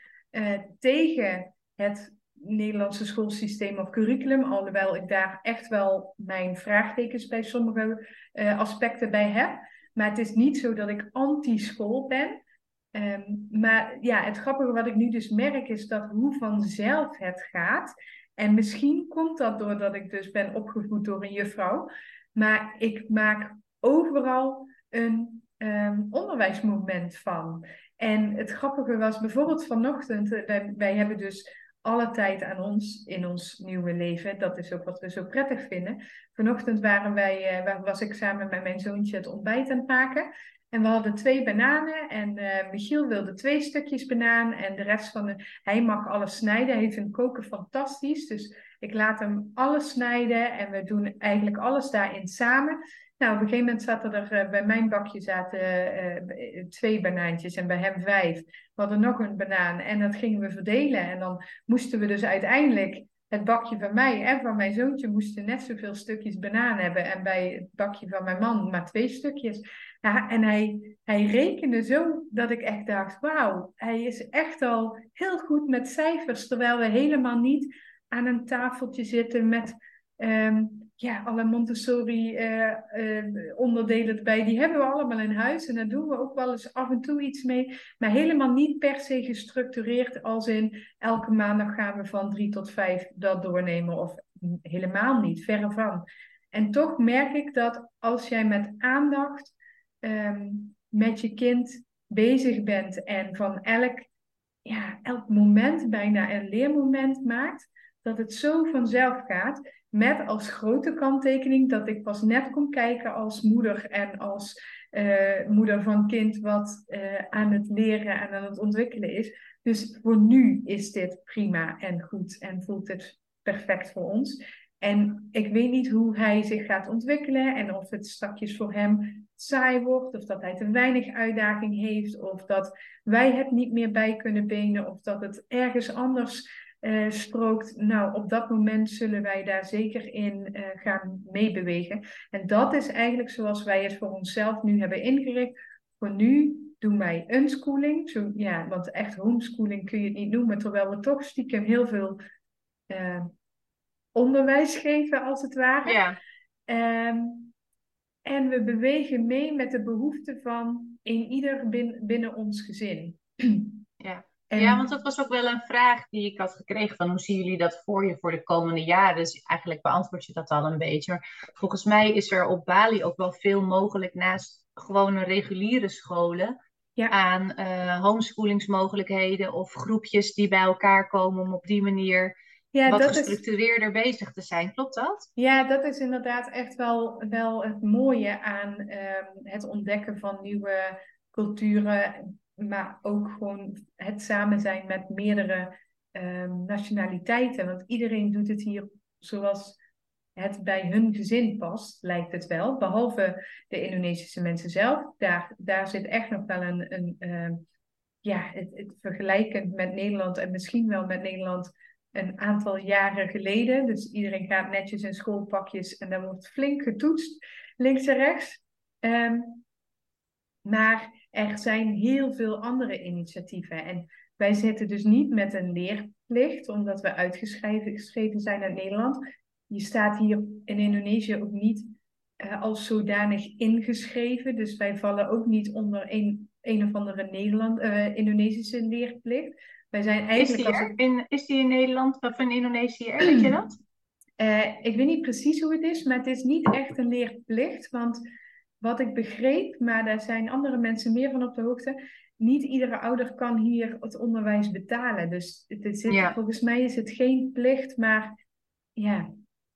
tegen het Nederlandse schoolsysteem of curriculum, alhoewel ik daar echt wel mijn vraagtekens bij sommige eh, aspecten bij heb. Maar het is niet zo dat ik anti-school ben. Ehm, maar ja, het grappige wat ik nu dus merk is dat hoe vanzelf het gaat. En misschien komt dat doordat ik dus ben opgevoed door een juffrouw. Maar ik maak overal een ehm, onderwijsmoment van. En het grappige was bijvoorbeeld vanochtend, eh, wij, wij hebben dus alle tijd aan ons in ons nieuwe leven. Dat is ook wat we zo prettig vinden. Vanochtend waren wij, eh, wa- was ik samen met mijn zoontje het ontbijt aan het maken. En we hadden twee bananen en eh, Michiel wilde twee stukjes banaan en de rest van de... Hij mag alles snijden, hij vindt koken fantastisch. Dus ik laat hem alles snijden en we doen eigenlijk alles daarin samen. Nou, op een gegeven moment zaten er bij mijn bakje zaten twee banaantjes en bij hem vijf. We hadden nog een banaan en dat gingen we verdelen. En dan moesten we dus uiteindelijk het bakje van mij en van mijn zoontje moesten net zoveel stukjes banaan hebben. En bij het bakje van mijn man maar twee stukjes. Ja, en hij, hij rekende zo dat ik echt dacht, wauw, hij is echt al heel goed met cijfers. Terwijl we helemaal niet aan een tafeltje zitten met ehm, ja, alle Montessori uh, uh, onderdelen erbij. Die hebben we allemaal in huis en daar doen we ook wel eens af en toe iets mee. Maar helemaal niet per se gestructureerd als in elke maandag gaan we van drie tot vijf dat doornemen of helemaal niet, verre van. En toch merk ik dat als jij met aandacht Ehm, met je kind bezig bent en van elk, ja, elk moment bijna een leermoment maakt, dat het zo vanzelf gaat. Met als grote kanttekening dat ik pas net kom kijken als moeder en als uh, moeder van kind wat uh, aan het leren en aan het ontwikkelen is. Dus voor nu is dit prima en goed en voelt het perfect voor ons. En ik weet niet hoe hij zich gaat ontwikkelen en of het stakjes voor hem saai wordt, of dat hij te weinig uitdaging heeft, of dat wij het niet meer bij kunnen benen, of dat het ergens anders uh, strookt. Nou, op dat moment zullen wij daar zeker in uh, gaan meebewegen. En dat is eigenlijk zoals wij het voor onszelf nu hebben ingericht. Voor nu doen wij unschooling, zo, ja, want echt homeschooling kun je het niet noemen, terwijl we toch stiekem heel veel uh, onderwijs geven, als het ware. Ja. Um, en we bewegen mee met de behoeften van een ieder binnen ons gezin. Ja. Ja, want dat was ook wel een vraag die ik had gekregen van hoe zien jullie dat voor je voor de komende jaren? Dus eigenlijk beantwoord je dat al een beetje. Maar volgens mij is er op Bali ook wel veel mogelijk naast gewone reguliere scholen ja. aan uh, homeschoolingsmogelijkheden of groepjes die bij elkaar komen om op die manier ja, wat gestructureerder bezig te zijn. Klopt dat? Ja, dat is inderdaad echt wel, wel het mooie aan ehm, het ontdekken van nieuwe culturen, maar ook gewoon het samen zijn met meerdere um, nationaliteiten. Want iedereen doet het hier zoals het bij hun gezin past, lijkt het wel. Behalve de Indonesische mensen zelf. Daar, daar zit echt nog wel een, een uh, ja, het, het vergelijkend met Nederland en misschien wel met Nederland een aantal jaren geleden. Dus iedereen gaat netjes in schoolpakjes en dan wordt flink getoetst, links en rechts. Ehm, maar er zijn heel veel andere initiatieven. En wij zitten dus niet met een leerplicht, omdat we uitgeschreven zijn uit Nederland. Je staat hier in Indonesië ook niet uh, als zodanig ingeschreven. Dus wij vallen ook niet onder een, een of andere Nederland, uh, Indonesische leerplicht. Wij zijn eigenlijk is, die in, is die in Nederland of in Indonesië Weet je dat? Uh, ik weet niet precies hoe het is, maar het is niet echt een leerplicht. Want wat ik begreep, maar daar zijn andere mensen meer van op de hoogte. Niet iedere ouder kan hier het onderwijs betalen. Dus het zit, volgens mij is het geen plicht, maar ja,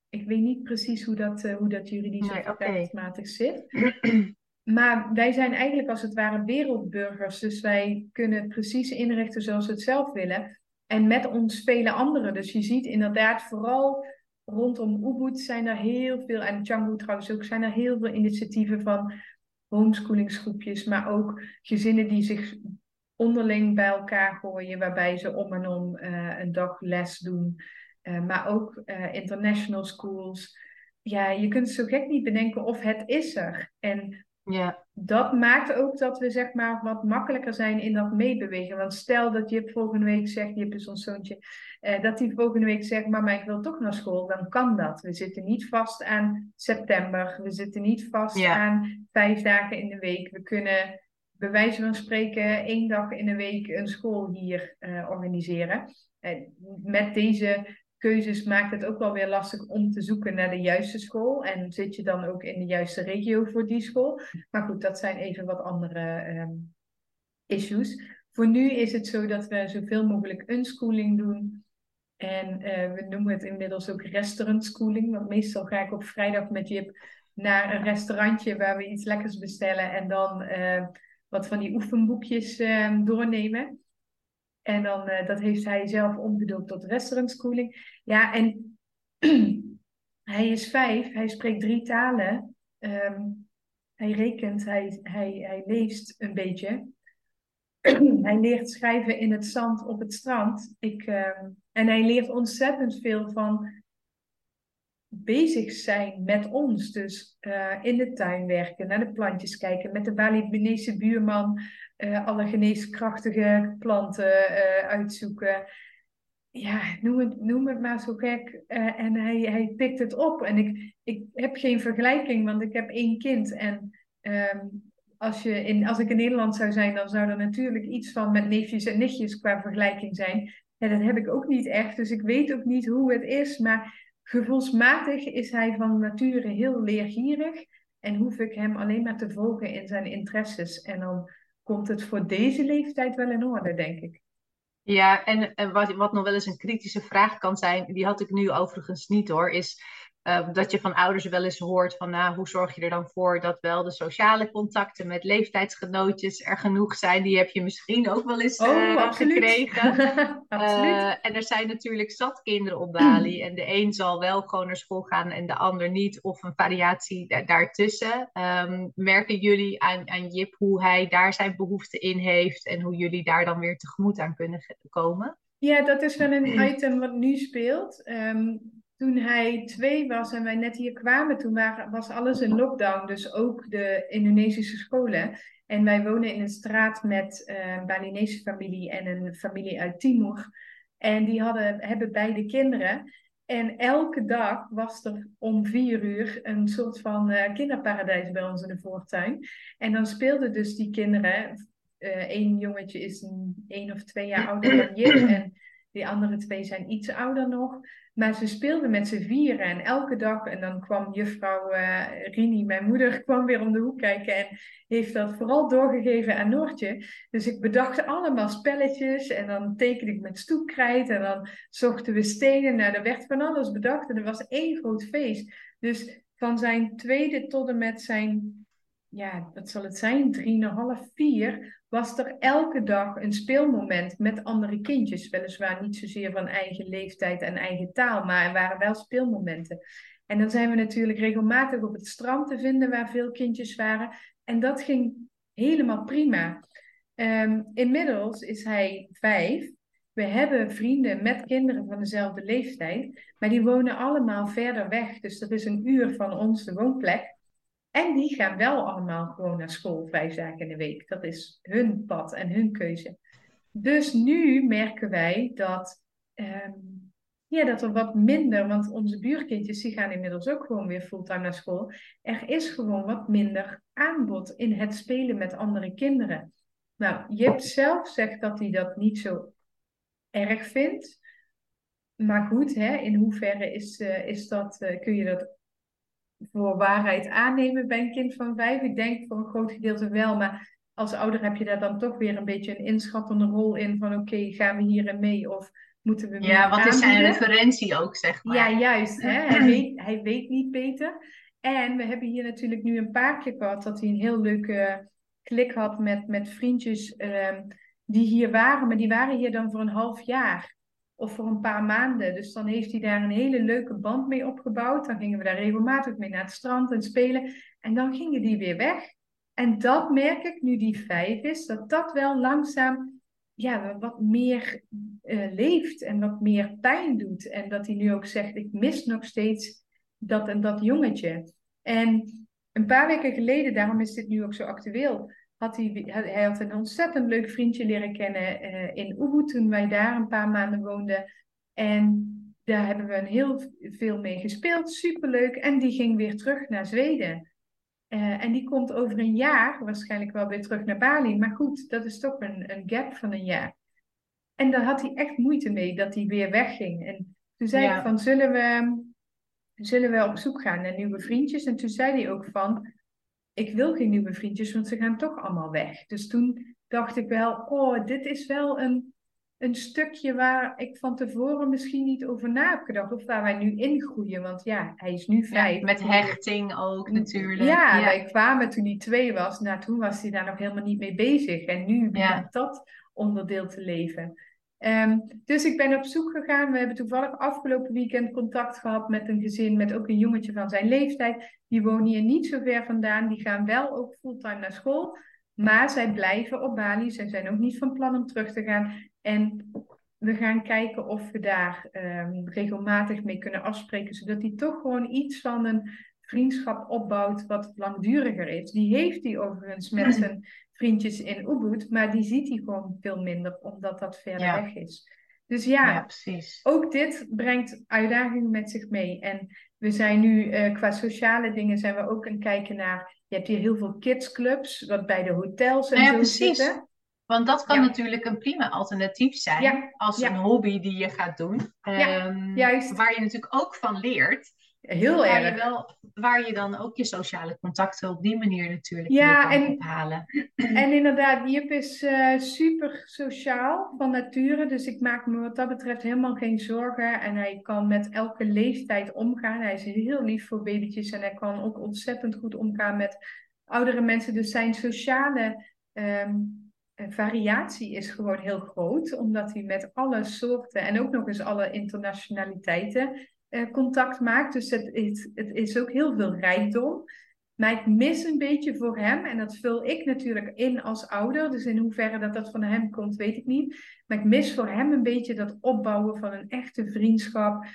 ik weet niet precies hoe dat, uh, hoe dat juridisch nee, of okay. zit. Maar wij zijn eigenlijk als het ware wereldburgers. Dus wij kunnen precies inrichten zoals we het zelf willen. En met ons vele anderen. Dus je ziet inderdaad vooral rondom Ubud zijn er heel veel. En Canggu trouwens ook zijn er heel veel initiatieven van homeschoolingsgroepjes. Maar ook gezinnen die zich onderling bij elkaar gooien. Waarbij ze om en om uh, een dag les doen. Uh, maar ook uh, international schools. Ja, je kunt zo gek niet bedenken of het is er. En ja. Dat maakt ook dat we zeg maar wat makkelijker zijn in dat meebewegen. Want stel dat je volgende week zegt, je hebt ons zoontje, eh, dat hij volgende week zegt, mama ik wil toch naar school, dan kan dat. We zitten niet vast aan september, we zitten niet vast aan vijf dagen in de week. We kunnen bij wijze van spreken één dag in de week een school hier uh, organiseren. met deze keuzes maakt het ook wel weer lastig om te zoeken naar de juiste school. En zit je dan ook in de juiste regio voor die school? Maar goed, dat zijn even wat andere um, issues. Voor nu is het zo dat we zoveel mogelijk unschooling doen. En uh, we noemen het inmiddels ook restaurantschooling. Want meestal ga ik op vrijdag met Jip naar een restaurantje waar we iets lekkers bestellen. En dan uh, wat van die oefenboekjes uh, doornemen. En dan, uh, dat heeft hij zelf omgedoopt tot restaurantschooling. Ja, en hij is vijf, hij spreekt drie talen. ehm, hij rekent, hij, hij, hij leest een beetje. hij leert schrijven in het zand op het strand. Ik, ehm, en hij leert ontzettend veel van bezig zijn met ons. Dus uh, in de tuin werken, naar de plantjes kijken, met de Balinese buurman uh, alle geneeskrachtige planten uh, uitzoeken. Ja, noem het, noem het maar zo gek. en hij, hij pikt het op. En ik, ik heb geen vergelijking, want ik heb één kind. En um, als, je in, als ik in Nederland zou zijn, dan zou er natuurlijk iets van met neefjes en nichtjes qua vergelijking zijn. Ja, dat heb ik ook niet echt. Dus ik weet ook niet hoe het is. Maar Gevoelsmatig is hij van nature heel leergierig en hoef ik hem alleen maar te volgen in zijn interesses. En dan komt het voor deze leeftijd wel in orde, denk ik. Ja, en wat, wat nog wel eens een kritische vraag kan zijn, die had ik nu overigens niet hoor, is Ehm, dat je van ouders wel eens hoort van nou, hoe zorg je er dan voor dat wel de sociale contacten met leeftijdsgenootjes er genoeg zijn. Die heb je misschien ook wel eens oh, uh, gekregen. absoluut. Uh, en er zijn natuurlijk zat kinderen op Bali. En de een zal wel gewoon naar school gaan en de ander niet. Of een variatie daartussen. Um, merken jullie aan, aan Jip hoe hij daar zijn behoefte in heeft en hoe jullie daar dan weer tegemoet aan kunnen komen? Ja, dat is wel een item wat nu speelt. Um, toen hij twee was en wij net hier kwamen, toen was alles in lockdown. Dus ook de Indonesische scholen. En wij wonen in een straat met uh, een Balinese familie en een familie uit Timor. En die hadden, hebben beide kinderen. En elke dag was er om vier uur een soort van uh, kinderparadijs bij ons in de voortuin. En dan speelden dus die kinderen. Eén uh, jongetje is een, één of twee jaar ouder dan Jip. En die andere twee zijn iets ouder nog. Maar ze speelden met z'n vieren en elke dag. En dan kwam juffrouw uh, Rini, mijn moeder, kwam weer om de hoek kijken. En heeft dat vooral doorgegeven aan Noortje. Dus ik bedacht allemaal spelletjes. En dan tekende ik met stoepkrijt. En dan zochten we stenen. Nou, er werd van alles bedacht. En er was één groot feest. Dus van zijn tweede tot en met zijn ja, wat zal het zijn, drieënhalf, vier, was er elke dag een speelmoment met andere kindjes. Weliswaar niet zozeer van eigen leeftijd en eigen taal, maar er waren wel speelmomenten. En dan zijn we natuurlijk regelmatig op het strand te vinden waar veel kindjes waren. En dat ging helemaal prima. Um, inmiddels is hij vijf. We hebben vrienden met kinderen van dezelfde leeftijd, maar die wonen allemaal verder weg. Dus dat is een uur van onze woonplek. En die gaan wel allemaal gewoon naar school vijf dagen in de week. Dat is hun pad en hun keuze. Dus nu merken wij dat, ehm, ja, dat er wat minder, want onze buurkindjes die gaan inmiddels ook gewoon weer fulltime naar school. Er is gewoon wat minder aanbod in het spelen met andere kinderen. Nou, Jip zelf zegt dat hij dat niet zo erg vindt. Maar goed, hè, in hoeverre is, uh, is dat, uh, kun je dat voor waarheid aannemen bij een kind van vijf. Ik denk voor een groot gedeelte wel, maar als ouder heb je daar dan toch weer een beetje een inschattende rol in van oké, gaan we hierin mee of moeten we Ja, wat is zijn referentie ook, zeg maar. Ja, juist. Hè? Hij, weet, hij weet niet beter. En we hebben hier natuurlijk nu een paar keer gehad dat hij een heel leuke klik had met, met vriendjes ehm, die hier waren, maar die waren hier dan voor een half jaar of voor een paar maanden. Dus dan heeft hij daar een hele leuke band mee opgebouwd. Dan gingen we daar regelmatig mee naar het strand en spelen. En dan gingen die weer weg. En dat merk ik nu die vijf is, dat dat wel langzaam ja, wat meer uh, leeft en wat meer pijn doet. En dat hij nu ook zegt, ik mis nog steeds dat en dat jongetje. En een paar weken geleden, daarom is dit nu ook zo actueel, had hij, hij had een ontzettend leuk vriendje leren kennen uh, in Ubud toen wij daar een paar maanden woonden. En daar hebben we een heel veel mee gespeeld, superleuk. En die ging weer terug naar Zweden. Uh, en die komt over een jaar waarschijnlijk wel weer terug naar Bali. Maar goed, dat is toch een, een gap van een jaar. En daar had hij echt moeite mee dat hij weer wegging. En toen zei ik van, zullen we, zullen we op zoek gaan naar nieuwe vriendjes? En toen zei hij ook van, ik wil geen nieuwe vriendjes, want ze gaan toch allemaal weg. Dus toen dacht ik wel, oh, dit is wel een, een stukje waar ik van tevoren misschien niet over na heb gedacht. Of waar wij nu ingroeien. Want ja, hij is nu vijf. met hechting ook natuurlijk. Ja, ja, wij kwamen toen hij twee was. Nou, toen was hij daar nog helemaal niet mee bezig. En nu begint dat onderdeel te leven. Ehm, dus ik ben op zoek gegaan. We hebben toevallig afgelopen weekend contact gehad met een gezin met ook een jongetje van zijn leeftijd. Die wonen hier niet zo ver vandaan. Die gaan wel ook fulltime naar school. Maar zij blijven op Bali. Zij zijn ook niet van plan om terug te gaan. En we gaan kijken of we daar um, regelmatig mee kunnen afspreken. Zodat hij toch gewoon iets van een vriendschap opbouwt wat langduriger is. Die heeft hij overigens met zijn vriendjes in Ubud, maar die ziet hij gewoon veel minder, omdat dat verder weg is. Dus ja, ja precies. ook dit brengt uitdagingen met zich mee. En we zijn nu uh, qua sociale dingen zijn we ook aan het kijken naar. Je hebt hier heel veel kidsclubs, wat bij de hotels en nou ja, zo precies. zitten. Want dat kan natuurlijk een prima alternatief zijn als een hobby die je gaat doen. Um, waar je natuurlijk ook van leert. Heel waar erg. Je wel, waar je dan ook je sociale contacten op die manier natuurlijk ja, kan en, ophalen. En inderdaad, Jip is uh, super sociaal van nature. Dus ik maak me wat dat betreft helemaal geen zorgen. En hij kan met elke leeftijd omgaan. Hij is heel lief voor babytjes. En hij kan ook ontzettend goed omgaan met oudere mensen. Dus zijn sociale um, variatie is gewoon heel groot. Omdat hij met alle soorten en ook nog eens alle internationaliteiten uh, contact maakt. Dus het, het, het is ook heel veel rijkdom. Maar ik mis een beetje voor hem, en dat vul ik natuurlijk in als ouder. Dus in hoeverre dat dat van hem komt, weet ik niet. Maar ik mis voor hem een beetje dat opbouwen van een echte vriendschap.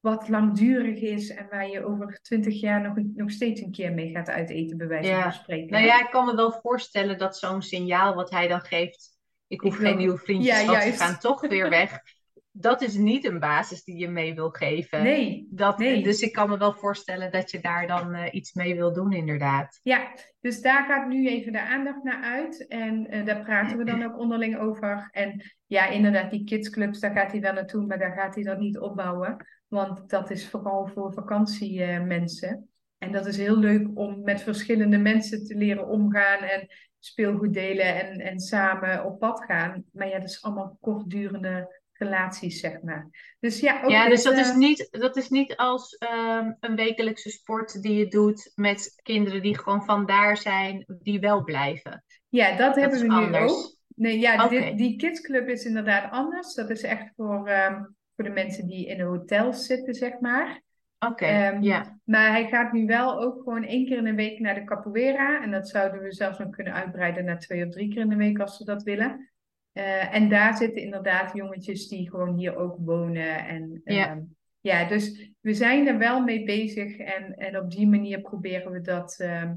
Wat langdurig is en waar je over twintig jaar nog, nog steeds een keer mee gaat uiteten, bij wijze van spreken. Nou ja, ik kan me wel voorstellen dat zo'n signaal wat hij dan geeft. Ik hoef geen nieuwe vriendjes, ja, want ze gaan toch weer weg dat is niet een basis die je mee wil geven. Nee, dat, Dus ik kan me wel voorstellen dat je daar dan uh, iets mee wil doen, inderdaad. Ja, dus daar gaat nu even de aandacht naar uit. En uh, daar praten we dan ook onderling over. En ja, inderdaad, die kidsclubs, daar gaat hij wel naartoe, maar daar gaat hij dat niet opbouwen. Want dat is vooral voor vakantiemensen. en dat is heel leuk om met verschillende mensen te leren omgaan en speelgoed delen en, en samen op pad gaan. Maar ja, dat is allemaal kortdurende relaties, zeg maar. Dus ja, ook ja dus dat, is niet, dat is niet als ehm, een wekelijkse sport die je doet met kinderen die gewoon vandaar zijn, die wel blijven. Ja, dat, hebben we nu ook. Nee, ja, dit, die kidsclub is inderdaad anders. Dat is echt voor, ehm, voor de mensen die in de hotels zitten, zeg maar. Oké, ehm, ja. Maar hij gaat nu wel ook gewoon één keer in de week naar de capoeira. En dat zouden we zelfs nog kunnen uitbreiden naar twee of drie keer in de week als we dat willen. Uh, en daar zitten inderdaad jongetjes die gewoon hier ook wonen. En, ja. Ehm, ja, dus we zijn er wel mee bezig. En, en op die manier proberen we dat, uh,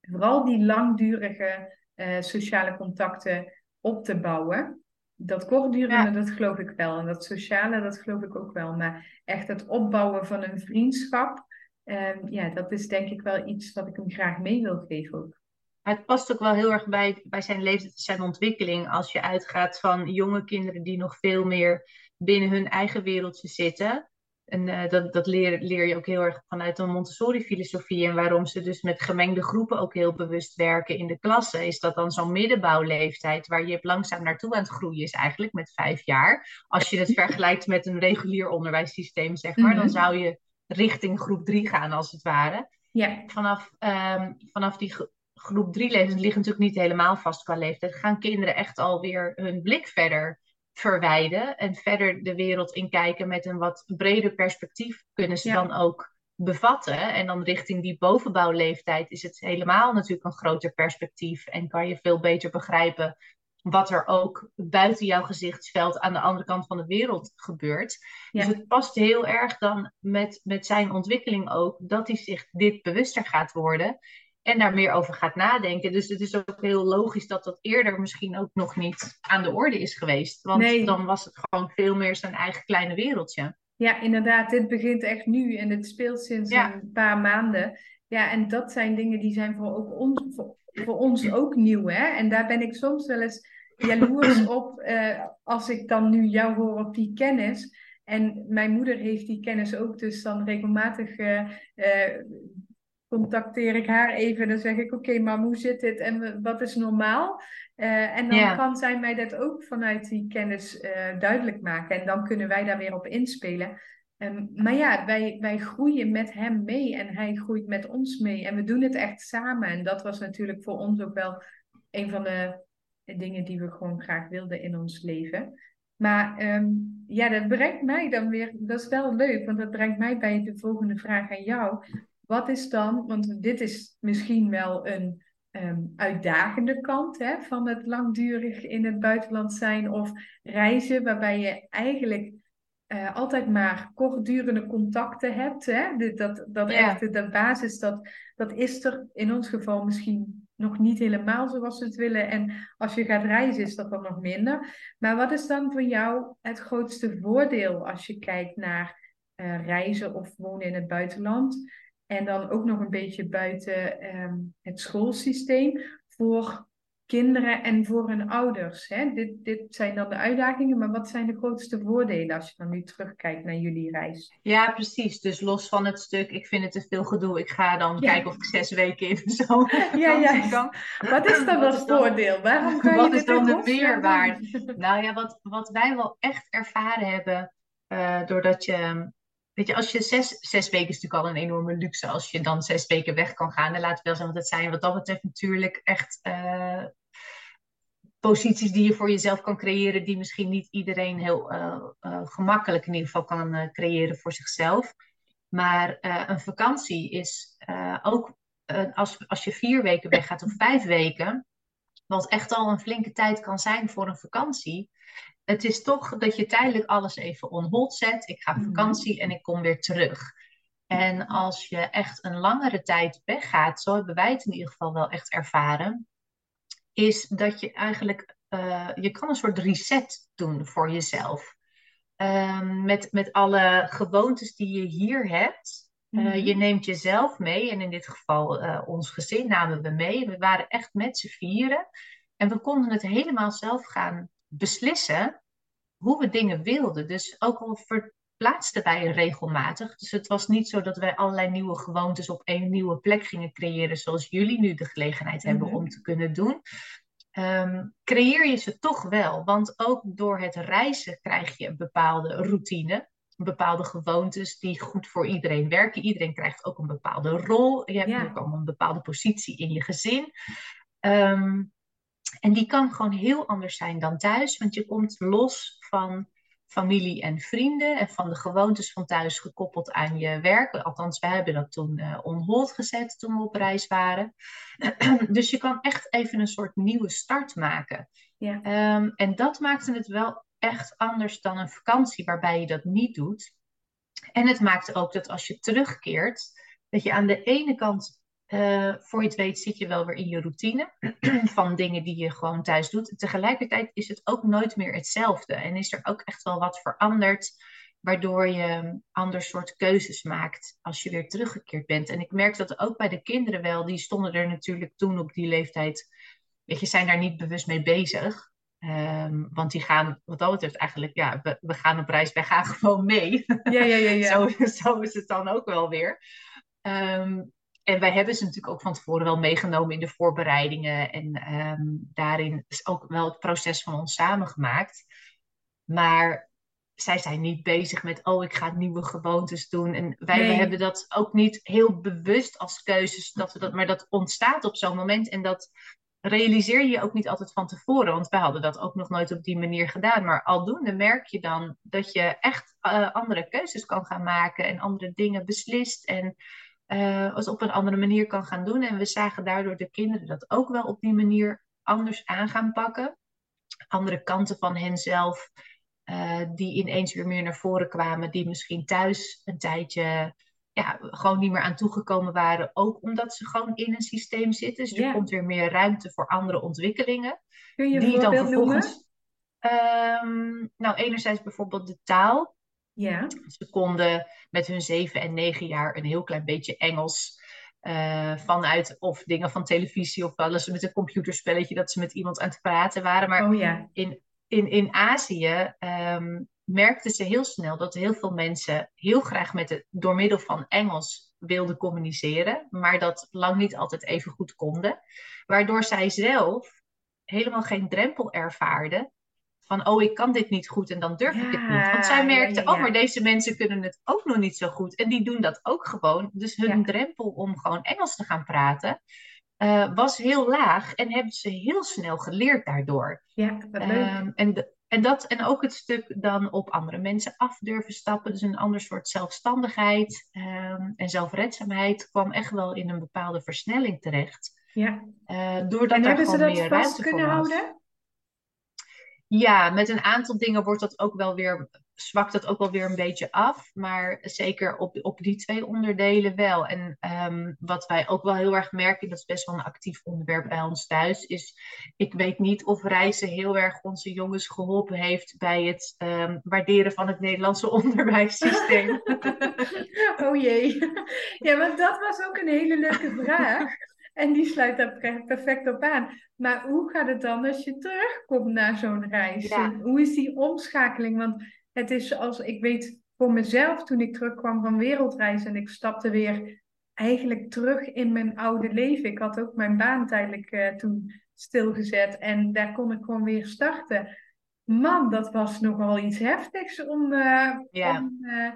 vooral die langdurige uh, sociale contacten op te bouwen. Dat kortdurende, dat geloof ik wel. En dat sociale, dat geloof ik ook wel. Maar echt het opbouwen van een vriendschap, ehm, ja, dat is denk ik wel iets wat ik hem graag mee wil geven ook het past ook wel heel erg bij, bij zijn leeftijd, zijn ontwikkeling. Als je uitgaat van jonge kinderen die nog veel meer binnen hun eigen wereldje zitten. En uh, dat, dat leer, leer je ook heel erg vanuit de Montessori-filosofie. En waarom ze dus met gemengde groepen ook heel bewust werken in de klassen. Is dat dan zo'n middenbouwleeftijd waar je langzaam naartoe aan het groeien is eigenlijk met vijf jaar. Als je het vergelijkt met een regulier onderwijssysteem, zeg maar. Dan mhm. zou je richting groep drie gaan als het ware. Ja. Vanaf, um, vanaf die groep drie leeftijd ligt natuurlijk niet helemaal vast qua leeftijd. Gaan kinderen echt alweer hun blik verder verwijden en verder de wereld inkijken met een wat breder perspectief kunnen ze dan ook bevatten. En dan richting die bovenbouwleeftijd is het helemaal natuurlijk een groter perspectief en kan je veel beter begrijpen wat er ook buiten jouw gezichtsveld aan de andere kant van de wereld gebeurt. Dus het past heel erg dan met, met zijn ontwikkeling ook dat hij zich dit bewuster gaat worden en daar meer over gaat nadenken. Dus het is ook heel logisch dat dat eerder misschien ook nog niet aan de orde is geweest. Want dan was het gewoon veel meer zijn eigen kleine wereldje. Ja, inderdaad. Dit begint echt nu en het speelt sinds een paar maanden. Ja, en dat zijn dingen die zijn voor, ook ons, voor, ons ook nieuw. Hè? En daar ben ik soms wel eens jaloers op uh, als ik dan nu jou hoor op die kennis. En mijn moeder heeft die kennis ook, dus dan regelmatig uh, uh, contacteer ik haar even. Dan zeg ik, oké, okay, maar hoe zit dit en wat is normaal? Uh, en dan kan zij mij dat ook vanuit die kennis uh, duidelijk maken. En dan kunnen wij daar weer op inspelen. Um, maar ja, wij, wij groeien met hem mee en hij groeit met ons mee. En we doen het echt samen. En dat was natuurlijk voor ons ook wel een van de dingen die we gewoon graag wilden in ons leven. Maar ehm, ja, dat brengt mij dan weer, dat is wel leuk, want dat brengt mij bij de volgende vraag aan jou. Wat is dan, want dit is misschien wel een ehm, uitdagende kant hè, van het langdurig in het buitenland zijn of reizen, waarbij je eigenlijk uh, altijd maar kortdurende contacten hebt. Hè? Dat, dat ja. echt de basis, dat, dat is er in ons geval misschien nog niet helemaal zoals we het willen. En als je gaat reizen is dat dan nog minder. Maar wat is dan voor jou het grootste voordeel als je kijkt naar uh, reizen of wonen in het buitenland? En dan ook nog een beetje buiten um, het schoolsysteem voor kinderen en voor hun ouders. Hè? Dit, dit zijn dan de uitdagingen, maar wat zijn de grootste voordelen als je dan nu terugkijkt naar jullie reis? Ja, precies. Dus los van het stuk, ik vind het te veel gedoe, ik ga dan kijken of ik zes weken in de zomer ja, ja. kan. Wat is dan dat voordeel? Waarom je Wat is dan de meerwaarde? Nou ja, wat, wat wij wel echt ervaren hebben, uh, doordat je Weet je, als je zes, zes weken is natuurlijk al een enorme luxe. Als je dan zes weken weg kan gaan. En laten we wel zijn, want het zijn wat dat betreft natuurlijk echt uh, posities die je voor jezelf kan creëren. Die misschien niet iedereen heel uh, uh, gemakkelijk in ieder geval kan creëren voor zichzelf. Maar een vakantie is ook als, als je vier weken weggaat of vijf weken. Wat echt al een flinke tijd kan zijn voor een vakantie het is toch dat je tijdelijk alles even on hold zet. Ik ga op mhm. vakantie en ik kom weer terug. En als je echt een langere tijd weggaat, zo hebben wij het in ieder geval wel echt ervaren, is dat je eigenlijk, uh, je kan een soort reset doen voor jezelf. Um, met, met alle gewoontes die je hier hebt. Uh, Je neemt jezelf mee en in dit geval uh, ons gezin namen we mee. We waren echt met z'n vieren en we konden het helemaal zelf gaan beslissen hoe we dingen wilden. Dus ook al verplaatsten wij regelmatig. Dus het was niet zo dat wij allerlei nieuwe gewoontes op een nieuwe plek gingen creëren, zoals jullie nu de gelegenheid hebben mhm. om te kunnen doen. Um, creëer je ze toch wel. Want ook door het reizen krijg je een bepaalde routine. Bepaalde gewoontes die goed voor iedereen werken. Iedereen krijgt ook een bepaalde rol. Je hebt ook allemaal een bepaalde positie in je gezin. Um, en die kan gewoon heel anders zijn dan thuis, want je komt los van familie en vrienden en van de gewoontes van thuis gekoppeld aan je werk. Althans, we hebben dat toen uh, on hold gezet toen we op reis waren. dus je kan echt even een soort nieuwe start maken. Ja. Um, en dat maakte het wel echt anders dan een vakantie waarbij je dat niet doet. En het maakte ook dat als je terugkeert, dat je aan de ene kant uh, voor je het weet zit je wel weer in je routine van dingen die je gewoon thuis doet. Tegelijkertijd is het ook nooit meer hetzelfde en is er ook echt wel wat veranderd, waardoor je ander soort keuzes maakt als je weer teruggekeerd bent. En ik merk dat ook bij de kinderen wel, die stonden er natuurlijk toen op die leeftijd, weet je, zijn daar niet bewust mee bezig. Um, want die gaan, wat dat betreft, eigenlijk, ja, we, we, gaan op reis, wij gaan gewoon mee. Ja, ja, ja. ja. zo, zo is het dan ook wel weer. Um, en wij hebben ze natuurlijk ook van tevoren wel meegenomen in de voorbereidingen. En um, daarin is ook wel het proces van ons samengemaakt. Maar zij zijn niet bezig met, oh, ik ga nieuwe gewoontes doen. En wij hebben dat ook niet heel bewust als keuzes, dat we dat, maar dat ontstaat op zo'n moment. En dat realiseer je ook niet altijd van tevoren, want wij hadden dat ook nog nooit op die manier gedaan. Maar aldoende merk je dan dat je echt uh, andere keuzes kan gaan maken en andere dingen beslist. En uh, als op een andere manier kan gaan doen. En we zagen daardoor de kinderen dat ook wel op die manier anders aan gaan pakken. Andere kanten van henzelf, uh, die ineens weer meer naar voren kwamen, die misschien thuis een tijdje ja, gewoon niet meer aan toegekomen waren. Ook omdat ze gewoon in een systeem zitten. Dus er komt weer meer ruimte voor andere ontwikkelingen. Kun je die dan vervolgens. Um, nou, enerzijds bijvoorbeeld de taal. Ja. Ze konden met hun zeven en negen jaar een heel klein beetje Engels. Uh, vanuit of dingen van televisie of wel eens met een computerspelletje dat ze met iemand aan het praten waren. Maar oh, ja. in, in, in Azië um, merkten ze heel snel dat heel veel mensen heel graag met het, door middel van Engels wilden communiceren, maar dat lang niet altijd even goed konden. Waardoor zij zelf helemaal geen drempel ervaarden van, oh, ik kan dit niet goed en dan durf ik het niet. Want zij merkte, oh, maar deze mensen kunnen het ook nog niet zo goed. En die doen dat ook gewoon. Dus hun drempel om gewoon Engels te gaan praten uh, was heel laag. En hebben ze heel snel geleerd daardoor. Ja, wat leuk. Um, en, de, en, dat, en ook het stuk dan op andere mensen af durven stappen. Dus een ander soort zelfstandigheid ehm, en zelfredzaamheid kwam echt wel in een bepaalde versnelling terecht. Ja. Uh, doordat en hebben ze dat vast kunnen houden? Ja, met een aantal dingen wordt dat ook wel weer zwakt dat ook wel weer een beetje af. Maar zeker op, op die twee onderdelen wel. En ehm, wat wij ook wel heel erg merken, dat is best wel een actief onderwerp bij ons thuis, is ik weet niet of reizen heel erg onze jongens geholpen heeft bij het um, waarderen van het Nederlandse onderwijssysteem. oh jee. Ja, want dat was ook een hele leuke vraag. En die sluit daar perfect op aan. Maar hoe gaat het dan als je terugkomt naar zo'n reis? Hoe is die omschakeling? Want het is zoals ik weet voor mezelf toen ik terugkwam van wereldreis en ik stapte weer eigenlijk terug in mijn oude leven. Ik had ook mijn baan tijdelijk uh, toen stilgezet en daar kon ik gewoon weer starten. Man, dat was nogal iets heftigs om, uh, ja. om uh,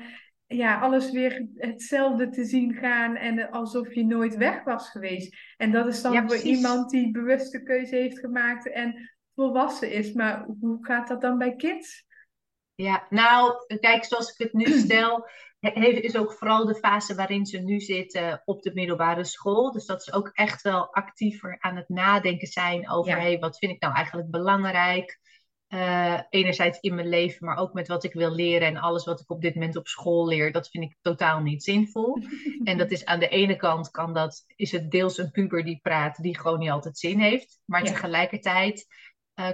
ja, alles weer hetzelfde te zien gaan en alsof je nooit weg was geweest. En dat is dan voor iemand die bewuste keuze heeft gemaakt en volwassen is. Maar hoe gaat dat dan bij kids? Ja, nou, kijk, zoals ik het nu stel, is ook vooral de fase waarin ze nu zitten op de middelbare school. Dus dat ze ook echt wel actiever aan het nadenken zijn over, ja. hey, wat vind ik nou eigenlijk belangrijk? Uh, enerzijds in mijn leven, maar ook met wat ik wil leren en alles wat ik op dit moment op school leer, dat vind ik totaal niet zinvol. en dat is aan de ene kant kan dat, is het deels een puber die praat, die gewoon niet altijd zin heeft. Maar ja. tegelijkertijd uh,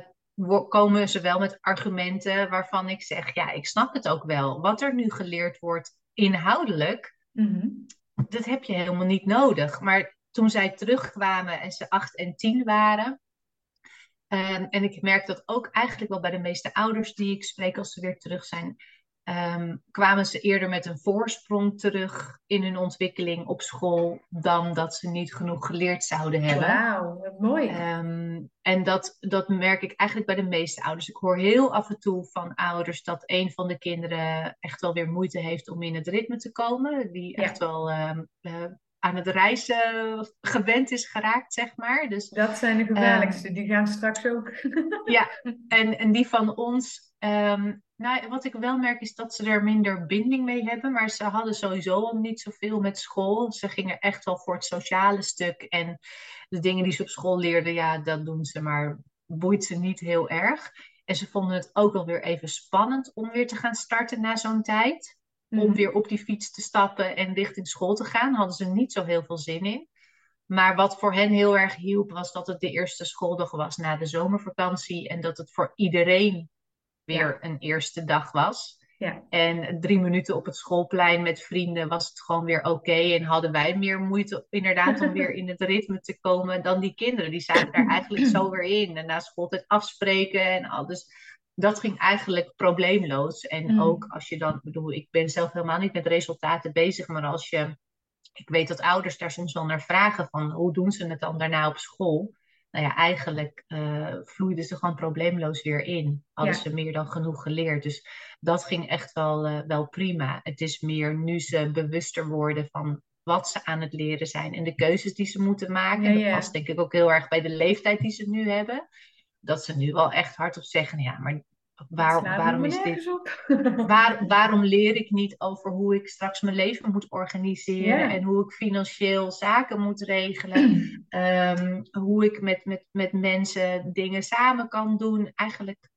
komen ze wel met argumenten waarvan ik zeg, ja, ik snap het ook wel. Wat er nu geleerd wordt inhoudelijk, mm dat heb je helemaal niet nodig. Maar toen zij terugkwamen en ze acht en tien waren, um, en ik merk dat ook eigenlijk wel bij de meeste ouders die ik spreek als ze weer terug zijn, um, kwamen ze eerder met een voorsprong terug in hun ontwikkeling op school dan dat ze niet genoeg geleerd zouden hebben. Wauw, wat mooi. Um, en dat, dat merk ik eigenlijk bij de meeste ouders. Ik hoor heel af en toe van ouders dat een van de kinderen echt wel weer moeite heeft om in het ritme te komen. Die echt wel uh, aan het reizen gewend is geraakt, zeg maar. Dus, dat zijn de gevaarlijkste, die gaan straks ook. ja, en, en die van ons Um, nou, wat ik wel merk is dat ze er minder binding mee hebben, maar ze hadden sowieso al niet zoveel met school. Ze gingen echt wel voor het sociale stuk en de dingen die ze op school leerden, ja, dat doen ze, maar boeit ze niet heel erg. En ze vonden het ook wel weer even spannend om weer te gaan starten na zo'n tijd. Om mhm. weer op die fiets te stappen en richting school te gaan, hadden ze niet zo heel veel zin in. Maar wat voor hen heel erg hielp, was dat het de eerste schooldag was na de zomervakantie. En dat het voor iedereen weer een eerste dag was. Ja. En drie minuten op het schoolplein met vrienden was het gewoon weer oké. En hadden wij meer moeite inderdaad om weer in het ritme te komen dan die kinderen. Die zaten daar eigenlijk zo weer in. En na schooltijd afspreken en al. Dus dat ging eigenlijk probleemloos. En mm. ook als je dan, bedoel, ik ben zelf helemaal niet met resultaten bezig. Maar als je, ik weet dat ouders daar soms wel naar vragen van hoe doen ze het dan daarna op school nou ja, eigenlijk uh, vloeiden ze gewoon probleemloos weer in. Hadden ze meer dan genoeg geleerd. Dus dat ging echt wel, uh, wel prima. Het is meer nu ze bewuster worden van wat ze aan het leren zijn en de keuzes die ze moeten maken. Ja, dat past denk ik ook heel erg bij de leeftijd die ze nu hebben. Dat ze nu wel echt hardop zeggen, ja, maar waarom is dit? Waar, waarom leer ik niet over hoe ik straks mijn leven moet organiseren en hoe ik financieel zaken moet regelen? um, hoe ik met, met, met mensen dingen samen kan doen. Eigenlijk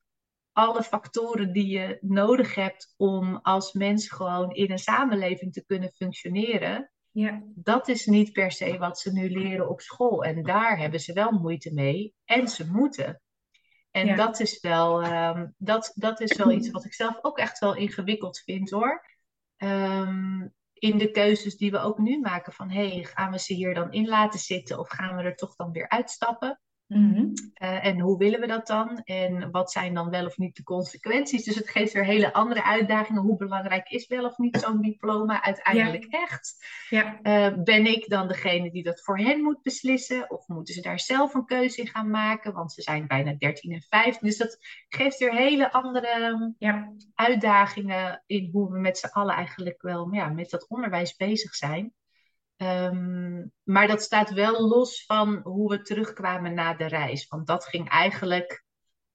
alle factoren die je nodig hebt om als mens gewoon in een samenleving te kunnen functioneren. Ja. Dat is niet per se wat ze nu leren op school. En daar hebben ze wel moeite mee. En ze moeten. En dat, is wel, um, dat, dat is wel iets wat ik zelf ook echt wel ingewikkeld vind hoor. Um, in de keuzes die we ook nu maken van hey, gaan we ze hier dan in laten zitten of gaan we er toch dan weer uitstappen? Mm en hoe willen we dat dan? En wat zijn dan wel of niet de consequenties? Dus het geeft weer hele andere uitdagingen. Hoe belangrijk is wel of niet zo'n diploma uiteindelijk echt? Ja. Uh, ben ik dan degene die dat voor hen moet beslissen? Of moeten ze daar zelf een keuze in gaan maken? Want ze zijn bijna 13 en 15. Dus dat geeft weer hele andere ja. uitdagingen in hoe we met z'n allen eigenlijk wel ja, met dat onderwijs bezig zijn. Um, maar dat staat wel los van hoe we terugkwamen na de reis. Want dat ging eigenlijk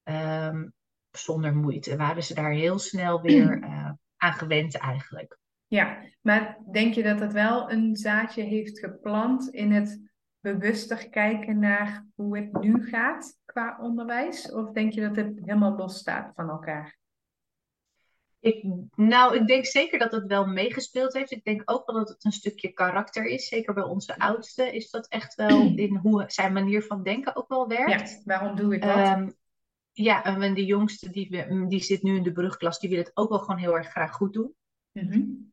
um, zonder moeite. Waren ze daar heel snel weer uh, aan gewend eigenlijk. Ja, maar denk je dat het wel een zaadje heeft geplant in het bewuster kijken naar hoe het nu gaat qua onderwijs? Of denk je dat het helemaal los staat van elkaar? Ik, nou, ik denk zeker dat het wel meegespeeld heeft. Ik denk ook wel dat het een stukje karakter is. Zeker bij onze oudste is dat echt wel in hoe zijn manier van denken ook wel werkt. Ja, waarom doe ik dat? Um, ja, en de jongste die, die zit nu in de brugklas, die wil het ook wel gewoon heel erg graag goed doen. Mm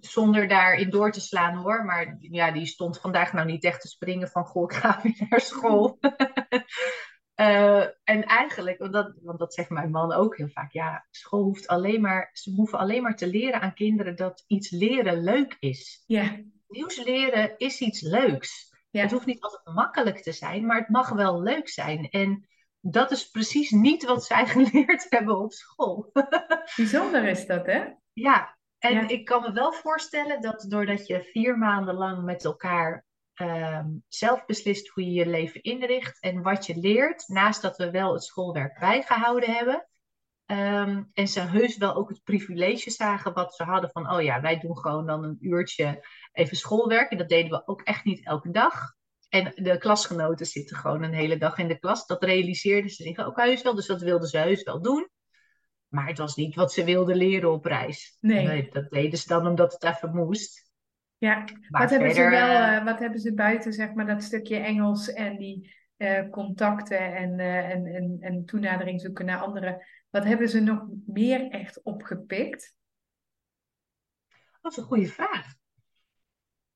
zonder daarin door te slaan hoor. Maar ja, die stond vandaag nou niet echt te springen van goh, ik ga weer naar school. uh, en eigenlijk, want dat, want dat zegt mijn man ook heel vaak, ja, school hoeft alleen maar, ze hoeven alleen maar te leren aan kinderen dat iets leren leuk is. Ja. Nieuws leren is iets leuks. Ja. Het hoeft niet altijd makkelijk te zijn, maar het mag wel leuk zijn. En dat is precies niet wat zij geleerd hebben op school. Bijzonder is dat, hè? Ja, en ik kan me wel voorstellen dat doordat je vier maanden lang met elkaar ehm, zelf beslist hoe je je leven inricht en wat je leert, naast dat we wel het schoolwerk bijgehouden hebben. Ehm, en ze heus wel ook het privilege zagen wat ze hadden van, oh ja, wij doen gewoon dan een uurtje even schoolwerk. En dat deden we ook echt niet elke dag. En de klasgenoten zitten gewoon een hele dag in de klas. Dat realiseerden ze zich ook heus wel, dus dat wilden ze heus wel doen. Maar het was niet wat ze wilden leren op reis. Nee. dat deden ze dan omdat het even moest. Ja, wat, hebben ze wel, eh, eh, wat hebben ze buiten, zeg maar, dat stukje Engels en die uh, contacten en, uh, en, en, en toenadering zoeken naar anderen. Wat hebben ze nog meer echt opgepikt? Dat is een goede vraag.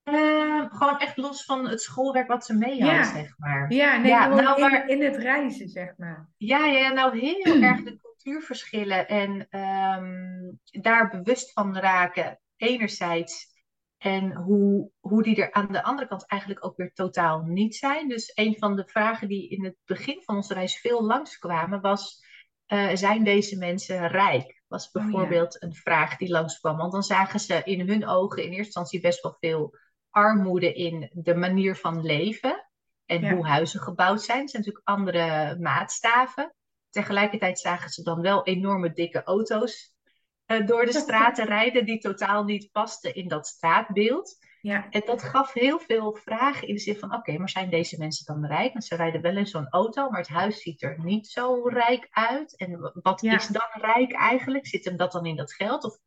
Uh, gewoon echt los van het schoolwerk wat ze mee hadden, ja. zeg maar. Ja, nee, ja, nou, in, maar... in, het reizen, zeg maar. Ja, ja nou heel erg de cultuurverschillen en um, daar bewust van raken, enerzijds. En hoe, hoe die er aan de andere kant eigenlijk ook weer totaal niet zijn. Dus een van de vragen die in het begin van onze reis veel langskwamen was... Uh, zijn deze mensen rijk? Was oh, bijvoorbeeld een vraag die langskwam. Want dan zagen ze in hun ogen in eerste instantie best wel veel armoede in de manier van leven en hoe huizen gebouwd zijn. Het zijn natuurlijk andere maatstaven. Tegelijkertijd zagen ze dan wel enorme dikke auto's uh, door de straten rijden die totaal niet pasten in dat straatbeeld. Ja. En dat gaf heel veel vragen in de zin van: oké, maar zijn deze mensen dan rijk? Want ze rijden wel in zo'n auto, maar het huis ziet er niet zo rijk uit. En wat is dan rijk eigenlijk? Zit hem dat dan in dat geld? Of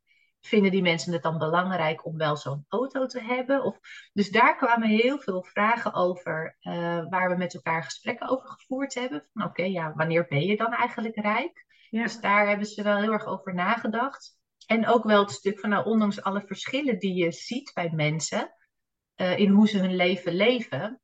vinden die mensen het dan belangrijk om wel zo'n auto te hebben? Of, dus daar kwamen heel veel vragen over, uh, waar we met elkaar gesprekken over gevoerd hebben. Van oké, ja, wanneer ben je dan eigenlijk rijk? Ja. Dus daar hebben ze wel heel erg over nagedacht. En ook wel het stuk van, nou, ondanks alle verschillen die je ziet bij mensen, uh, in hoe ze hun leven leven,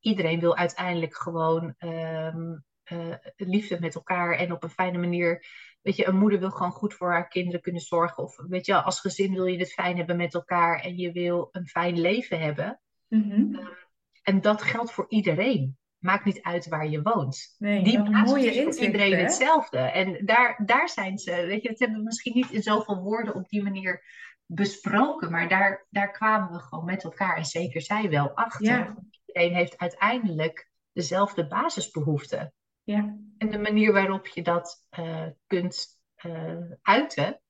iedereen wil uiteindelijk gewoon um, uh, liefde met elkaar en op een fijne manier weet je, een moeder wil gewoon goed voor haar kinderen kunnen zorgen. Of weet je, als gezin wil je het fijn hebben met elkaar en je wil een fijn leven hebben. Mm en dat geldt voor iedereen. Maakt niet uit waar je woont. Nee, Die mooie is voor iedereen hetzelfde. En daar, daar zijn ze, weet je, dat hebben we misschien niet in zoveel woorden op die manier besproken. Maar daar, daar kwamen we gewoon met elkaar, en zeker zij wel, achter. Ja. Iedereen heeft uiteindelijk dezelfde basisbehoeften. Ja. En de manier waarop je dat uh, kunt uh, uiten,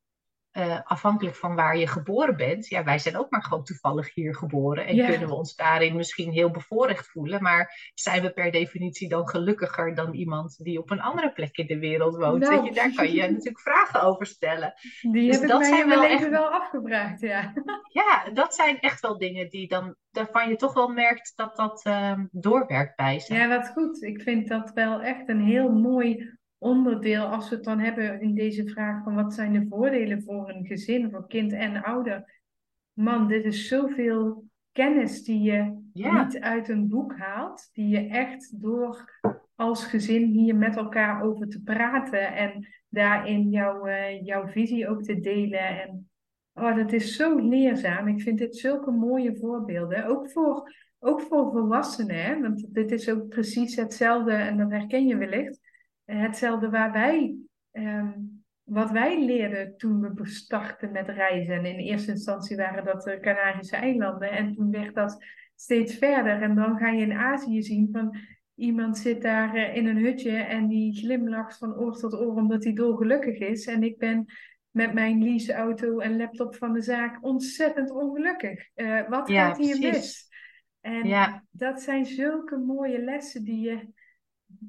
uh, afhankelijk van waar je geboren bent. Ja, wij zijn ook maar gewoon toevallig hier geboren en kunnen we ons daarin misschien heel bevoorrecht voelen. Maar zijn we per definitie dan gelukkiger dan iemand die op een andere plek in de wereld woont? Nou. je, daar kan je natuurlijk vragen over stellen. Die dus heb dat ik in mijn leven wel afgevraagd, ja. Ja, dat zijn echt wel dingen die dan, waarvan je toch wel merkt dat dat uh, doorwerkt bij ze. Ja, wat goed. Ik vind dat wel echt een heel mooi onderdeel, als we het dan hebben in deze vraag van wat zijn de voordelen voor een gezin, voor kind en ouder. Man, dit is zoveel kennis die je niet uit een boek haalt, die je echt door als gezin hier met elkaar over te praten en daarin jouw, uh, jouw visie ook te delen. En oh, dat is zo leerzaam. Ik vind dit zulke mooie voorbeelden. Ook voor, ook voor volwassenen, hè? want dit is ook precies hetzelfde en dat herken je wellicht hetzelfde waar wij, ehm, wat wij leerden toen we startten met reizen. En in eerste instantie waren dat de Canarische eilanden. En toen werd dat steeds verder. En dan ga je in Azië zien van, iemand zit daar eh, in een hutje en die glimlacht van oor tot oor omdat hij dolgelukkig is. En ik ben met mijn leaseauto en laptop van de zaak ontzettend ongelukkig. Uh, wat gaat hier mis? En ja. dat zijn zulke mooie lessen die je,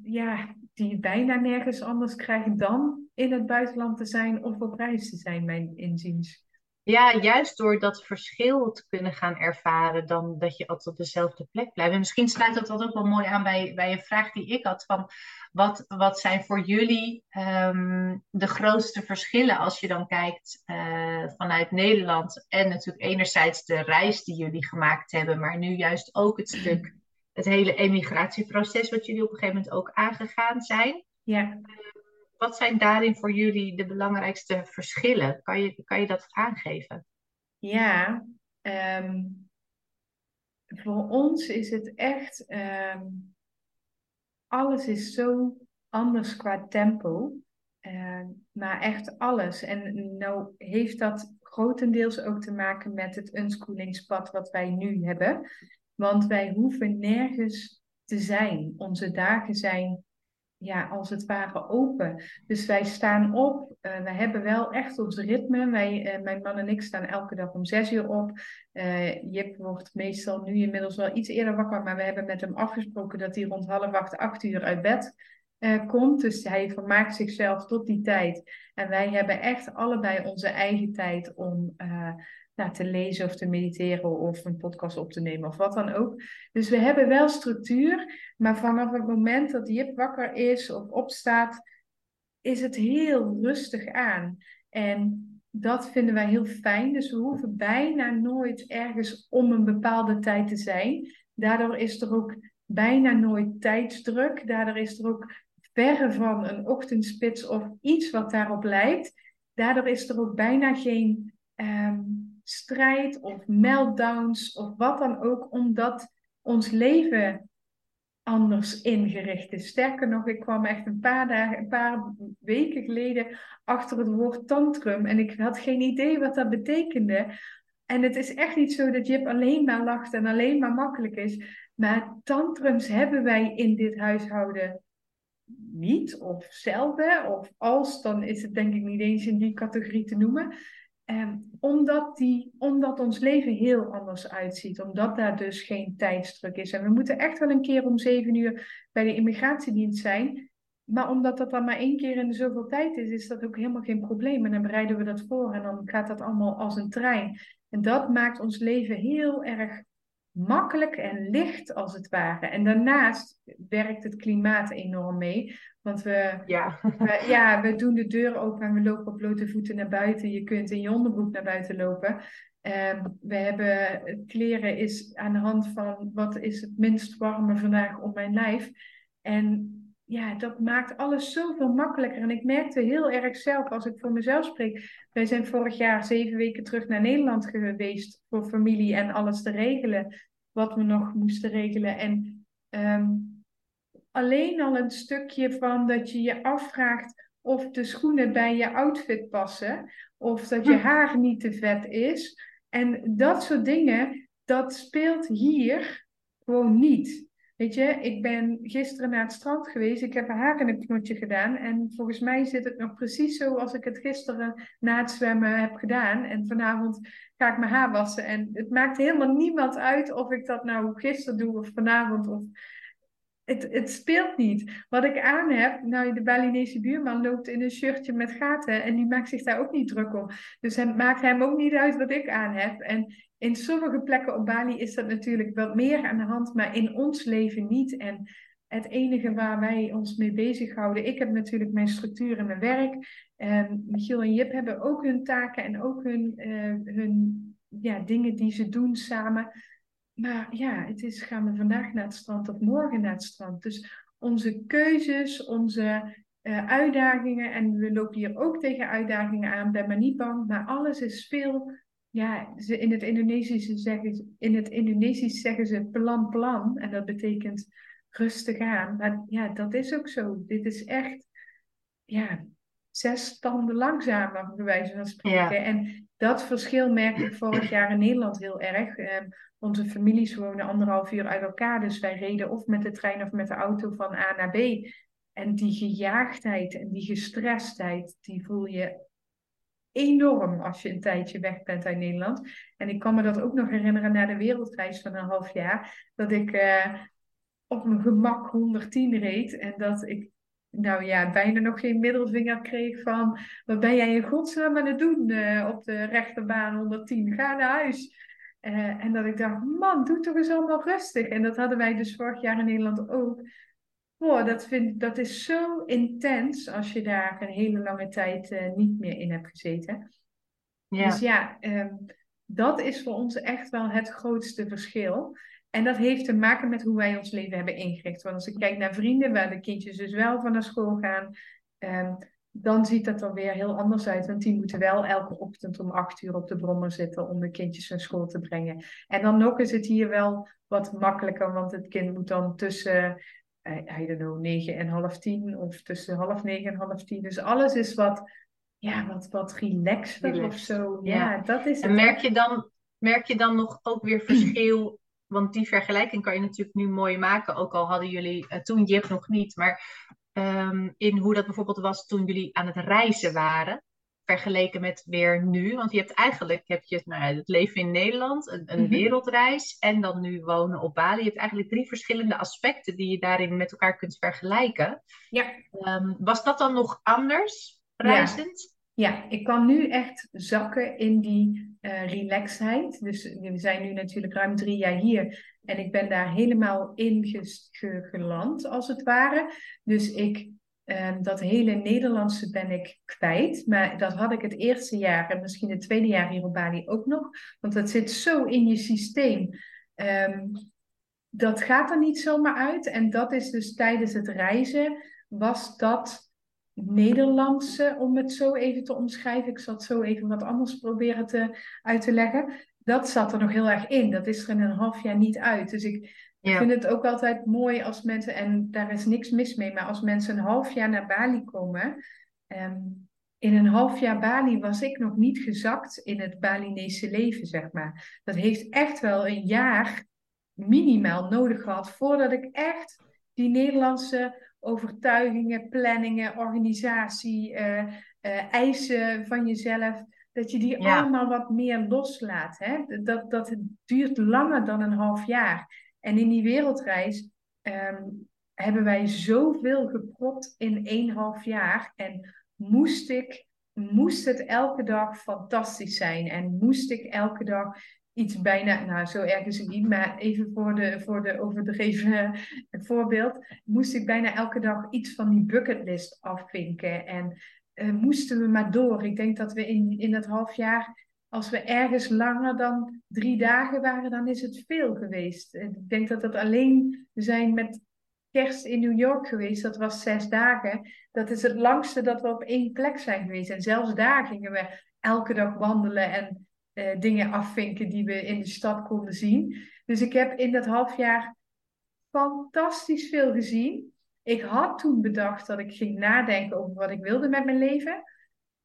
ja, die bijna nergens anders krijgt dan in het buitenland te zijn of op reis te zijn, mijn inziens. Ja, juist door dat verschil te kunnen gaan ervaren, dan dat je altijd op dezelfde plek blijft. En misschien sluit dat ook wel mooi aan bij, bij een vraag die ik had: van wat, wat zijn voor jullie um, de grootste verschillen als je dan kijkt uh, vanuit Nederland? En natuurlijk enerzijds de reis die jullie gemaakt hebben, maar nu juist ook het stuk, het hele emigratieproces, wat jullie op een gegeven moment ook aangegaan zijn. Ja wat zijn daarin voor jullie de belangrijkste verschillen? Kan je, kan je dat aangeven? Ja, ehm, voor ons is het echt, ehm, alles is zo anders qua tempo. Uh, maar echt alles. En nou heeft dat grotendeels ook te maken met het unschoolingspad wat wij nu hebben. Want wij hoeven nergens te zijn. Onze dagen zijn ja, als het ware open. Dus wij staan op. Uh, wij hebben wel echt ons ritme. Wij, uh, mijn man en ik staan elke dag om zes uur op. Uh, Jip wordt meestal nu inmiddels wel iets eerder wakker. Maar we hebben met hem afgesproken dat hij rond half acht, acht uur uit bed komt. Dus hij vermaakt zichzelf tot die tijd. En wij hebben echt allebei onze eigen tijd om nou, te lezen of te mediteren of een podcast op te nemen of wat dan ook. Dus we hebben wel structuur, maar vanaf het moment dat Jip wakker is of opstaat, is het heel rustig aan. En dat vinden wij heel fijn. Dus we hoeven bijna nooit ergens om een bepaalde tijd te zijn. Daardoor is er ook bijna nooit tijdsdruk. Daardoor is er ook verre van een ochtendspits of iets wat daarop lijkt. Daardoor is er ook bijna geen ehm, strijd of meltdowns of wat dan ook, omdat ons leven anders ingericht is. Sterker nog, ik kwam echt een paar dagen, een paar weken geleden achter het woord tantrum en ik had geen idee wat dat betekende. En het is echt niet zo dat Jip alleen maar lacht en alleen maar makkelijk is. Maar tantrums hebben wij in dit huishouden niet, of zelden, of als, dan is het denk ik niet eens in die categorie te noemen. Um, omdat, die, omdat ons leven heel anders uitziet. Omdat daar dus geen tijdsdruk is. En we moeten echt wel een keer om zeven uur bij de immigratiedienst zijn. Maar omdat dat dan maar één keer in zoveel tijd is, is dat ook helemaal geen probleem. En dan bereiden we dat voor en dan gaat dat allemaal als een trein. En dat maakt ons leven heel erg makkelijk en licht als het ware. En daarnaast werkt het klimaat enorm mee. Want we, ja. we, ja, we doen de deur open en we lopen op blote voeten naar buiten. Je kunt in je onderbroek naar buiten lopen. Um, we hebben kleren is aan de hand van wat is het minst warme vandaag op mijn lijf. En ja, dat maakt alles zoveel makkelijker. En ik merkte heel erg zelf, als ik voor mezelf spreek. Wij zijn vorig jaar zeven weken terug naar Nederland geweest voor familie en alles te regelen. Wat we nog moesten regelen. En um, alleen al een stukje van dat je je afvraagt of de schoenen bij je outfit passen. Of dat je hm. haar niet te vet is. En dat soort dingen, dat speelt hier gewoon niet. Ik ben gisteren naar het strand geweest. Ik heb haar in een knotje gedaan. En volgens mij zit het nog precies zo als ik het gisteren na het zwemmen heb gedaan. En vanavond ga ik mijn haar wassen. En het maakt helemaal niemand uit of ik dat nou gisteren doe of vanavond. Of... Het, het speelt niet. Wat ik aan heb, nou, de Balinese buurman loopt in een shirtje met gaten en die maakt zich daar ook niet druk om. Dus het maakt hem ook niet uit wat ik aan heb. En in sommige plekken op Bali is dat natuurlijk wat meer aan de hand, maar in ons leven niet. En het enige waar wij ons mee bezighouden, ik heb natuurlijk mijn structuur in mijn werk. Um, Michiel en Jip hebben ook hun taken en ook hun, uh, hun ja, dingen die ze doen samen. Maar ja, het is gaan we vandaag naar het strand of morgen naar het strand. Dus onze keuzes, onze uh, uitdagingen, en we lopen hier ook tegen uitdagingen aan, ben maar niet bang, maar alles is veel ja, ze, in het Indonesisch zeggen, in het Indonesisch zeggen ze plan plan. En dat betekent rustig aan. Maar ja, dat is ook zo. Dit is echt, ja, zes standen langzamer, bij wijze van spreken. En dat verschil merk ik vorig jaar in Nederland heel erg. Ehm, onze families wonen anderhalf uur uit elkaar, dus wij reden of met de trein of met de auto van A naar B. En die gejaagdheid en die gestrestheid, die voel je enorm als je een tijdje weg bent uit Nederland. En ik kan me dat ook nog herinneren na de wereldreis van een half jaar, dat ik uh, op mijn gemak 110 reed en dat ik nou ja, bijna nog geen middelvinger kreeg van wat ben jij in godsnaam aan het doen uh, op de rechterbaan 110, ga naar huis. Uh, en dat ik dacht, man, doe toch eens allemaal rustig. En dat hadden wij dus vorig jaar in Nederland ook. Oh, dat, vind, dat is zo intens als je daar een hele lange tijd uh, niet meer in hebt gezeten. Ja. Dus ja, um, dat is voor ons echt wel het grootste verschil. En dat heeft te maken met hoe wij ons leven hebben ingericht. Want als ik kijk naar vrienden waar de kindjes dus wel van naar school gaan, um, dan ziet dat er weer heel anders uit. Want die moeten wel elke ochtend om acht uur op de brommer zitten om de kindjes naar school te brengen. En dan nog is het hier wel wat makkelijker, want het kind moet dan tussen I don't know, negen en half tien of tussen half negen en half tien. Dus alles is wat, ja, wat, wat relaxter of zo. Ja, dat is En merk je, dan, merk je dan nog ook weer verschil? Want die vergelijking kan je natuurlijk nu mooi maken. Ook al hadden jullie uh, toen Jip nog niet. Maar um, in hoe dat bijvoorbeeld was toen jullie aan het reizen waren vergeleken met weer nu? Want je hebt eigenlijk heb je, nou, het leven in Nederland, een, een mhm. wereldreis en dan nu wonen op Bali. Je hebt eigenlijk drie verschillende aspecten die je daarin met elkaar kunt vergelijken. Ja. Um, was dat dan nog anders reizend? Ja. Ja. ik kan nu echt zakken in die uh, relaxedheid. Dus we zijn nu natuurlijk ruim drie jaar hier. En ik ben daar helemaal in geland, als het ware. Dus ik Ehm, dat hele Nederlandse ben ik kwijt. Maar dat had ik het eerste jaar en misschien het tweede jaar hier op Bali ook nog. Want dat zit zo in je systeem. Um, dat gaat er niet zomaar uit. En dat is dus tijdens het reizen, was dat Nederlandse, om het zo even te omschrijven. Ik zal het zo even wat anders proberen te, uit te leggen. Dat zat er nog heel erg in. Dat is er in een half jaar niet uit. Dus ik vind het ook altijd mooi als mensen, en daar is niks mis mee, maar als mensen een half jaar naar Bali komen. Um, in een half jaar Bali was ik nog niet gezakt in het Balinese leven, zeg maar. Dat heeft echt wel een jaar minimaal nodig gehad voordat ik echt die Nederlandse overtuigingen, planningen, organisatie, uh, uh, eisen van jezelf, dat je die allemaal wat meer loslaat. Hè? Dat, dat duurt langer dan een half jaar. En in die wereldreis ehm, hebben wij zoveel gepropt in één half jaar. En moest ik, moest het elke dag fantastisch zijn. En moest ik elke dag iets bijna, nou zo erg is het niet, maar even voor de, voor de overdreven voorbeeld, moest ik bijna elke dag iets van die bucketlist afvinken. En uh, moesten we maar door. Ik denk dat we in, in dat half jaar als we ergens langer dan drie dagen waren, dan is het veel geweest. Ik denk dat het alleen, we zijn met kerst in New York geweest, dat was zes dagen. Dat is het langste dat we op één plek zijn geweest. En zelfs daar gingen we elke dag wandelen en eh, dingen afvinken die we in de stad konden zien. Dus ik heb in dat half jaar fantastisch veel gezien. Ik had toen bedacht dat ik ging nadenken over wat ik wilde met mijn leven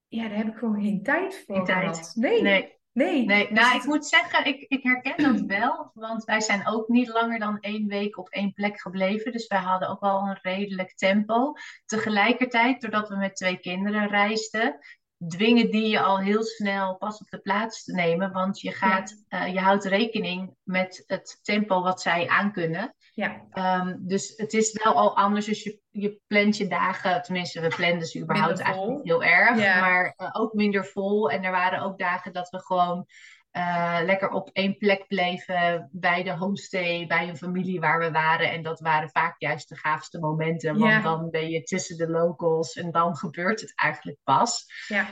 ja, daar heb ik gewoon geen tijd voor geen gehad. Tijd. Nee. nee. Nee. nee. Nou, ik moet zeggen, ik, ik herken dat wel. Want wij zijn ook niet langer dan één week op één plek gebleven. Dus wij hadden ook wel een redelijk tempo. Tegelijkertijd, doordat we met twee kinderen reisden, dwingen die je al heel snel pas op de plaats te nemen. Want je, gaat, eh, je houdt rekening met het tempo wat zij aankunnen. Ja. Um, dus het is wel al anders. Dus je, je plant je dagen, tenminste, we planden ze überhaupt eigenlijk niet heel erg. Maar uh, ook minder vol. En er waren ook dagen dat we gewoon uh, lekker op één plek bleven bij de homestay, bij een familie waar we waren. En dat waren vaak juist de gaafste momenten, want dan ben je tussen de locals en dan gebeurt het eigenlijk pas. Ja.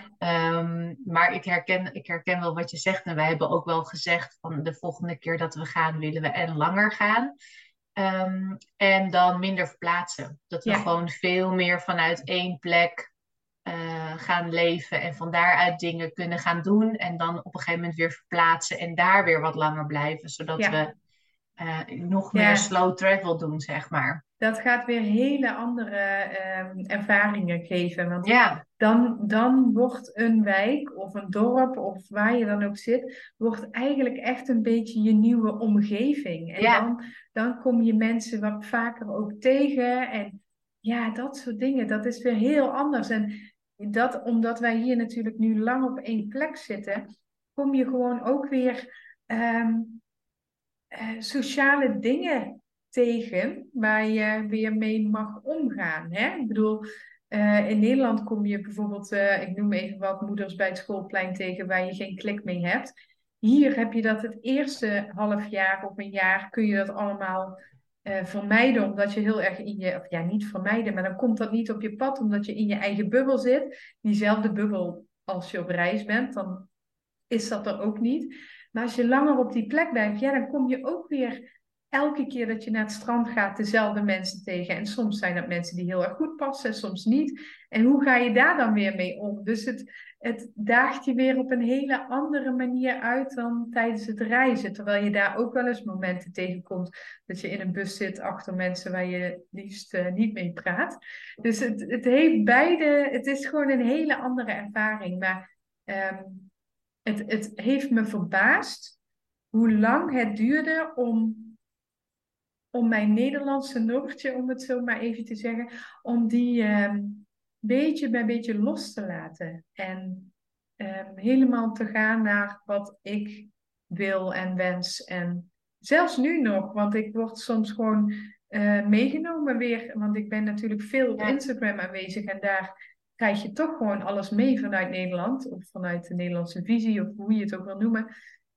Um, maar ik herken, ik herken wel wat je zegt. En wij hebben ook wel gezegd van de volgende keer dat we gaan, willen we en langer gaan. Um, en dan minder verplaatsen. Dat we gewoon veel meer vanuit één plek gaan leven en van daaruit dingen kunnen gaan doen. En dan op een gegeven moment weer verplaatsen en daar weer wat langer blijven. Zodat we uh, nog meer slow travel doen, zeg maar. dat gaat weer hele andere ehm, ervaringen geven. Want Ja, dan, dan wordt een wijk of een dorp of waar je dan ook zit, wordt eigenlijk echt een beetje je nieuwe omgeving. En Ja. dan, dan kom je mensen wat vaker ook tegen. En ja, dat soort dingen, dat is weer heel anders. En dat, omdat wij hier natuurlijk nu lang op één plek zitten, kom je gewoon ook weer ehm, eh, sociale dingen tegen waar je weer mee mag omgaan. Hè? Ik bedoel, eh, in Nederland kom je bijvoorbeeld, eh, ik noem even wat, moeders bij het schoolplein tegen waar je geen klik mee hebt. Hier heb je dat het eerste half jaar of een jaar kun je dat allemaal eh, vermijden, omdat je heel erg in je, of ja, niet vermijden, maar dan komt dat niet op je pad, omdat je in je eigen bubbel zit. Diezelfde bubbel als je op reis bent, dan is dat er ook niet. Maar als je langer op die plek blijft, ja, dan kom je ook weer elke keer dat je naar het strand gaat dezelfde mensen tegen. En soms zijn dat mensen die heel erg goed passen, soms niet. En hoe ga je daar dan weer mee om? Dus het, het daagt je weer op een hele andere manier uit dan tijdens het reizen. Terwijl je daar ook wel eens momenten tegenkomt dat je in een bus zit achter mensen waar je liefst uh, niet mee praat. Dus het, het heeft beide, het is gewoon een hele andere ervaring. Maar um, het, het heeft me verbaasd hoe lang het duurde om om mijn Nederlandse Noortje, om het zo maar even te zeggen, om die um, beetje bij beetje los te laten. En um, helemaal te gaan naar wat ik wil en wens. En zelfs nu nog, want ik word soms gewoon uh, meegenomen weer. Want ik ben natuurlijk veel op. Instagram aanwezig en daar krijg je toch gewoon alles mee vanuit Nederland. Of vanuit de Nederlandse visie, of hoe je het ook wil noemen.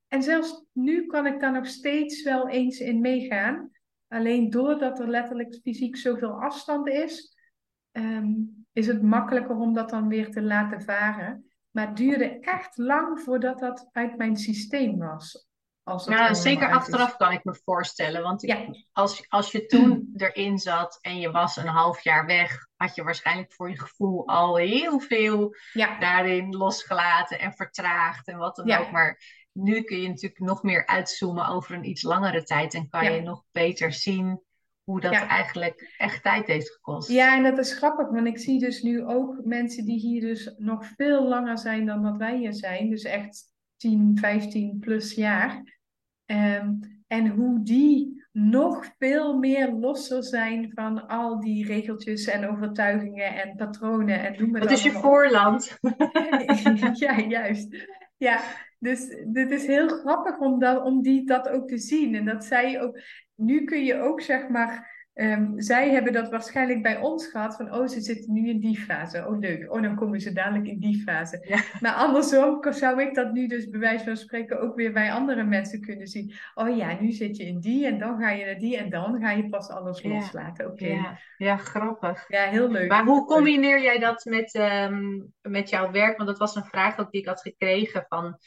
En zelfs nu kan ik daar nog steeds wel eens in meegaan. Alleen doordat er letterlijk fysiek zoveel afstand is, um, is het makkelijker om dat dan weer te laten varen. Maar het duurde echt lang voordat dat uit mijn systeem was. Als ja, zeker achteraf kan ik me voorstellen. Want ja. als, als je toen erin zat en je was een half jaar weg, had je waarschijnlijk voor je gevoel al heel veel ja. daarin losgelaten en vertraagd en wat dan ja. ook. Maar nu kun je natuurlijk nog meer uitzoomen over een iets langere tijd en kan je nog beter zien hoe dat eigenlijk echt tijd heeft gekost. Ja, en dat is grappig, want ik zie dus nu ook mensen die hier dus nog veel langer zijn dan dat wij hier zijn. Dus echt 10, 15 plus jaar. Um, en hoe die nog veel meer losser zijn van al die regeltjes en overtuigingen en patronen en noem maar Wat is je voorland? ja, juist. Ja, dus dit is heel grappig om, dat, om die dat ook te zien. En dat zij ook, nu kun je ook zeg maar, um, zij hebben dat waarschijnlijk bij ons gehad van, oh ze zitten nu in die fase. Oh leuk, oh dan komen ze dadelijk in die fase. Ja. Maar andersom zou ik dat nu dus bij wijze van spreken ook weer bij andere mensen kunnen zien. Oh ja, nu zit je in die en dan ga je naar die en dan ga je pas alles ja. loslaten. Oké. Okay. Ja. ja, grappig. Ja, heel leuk. Maar hoe combineer jij dat met, um, met jouw werk? Want dat was een vraag ook die ik had gekregen van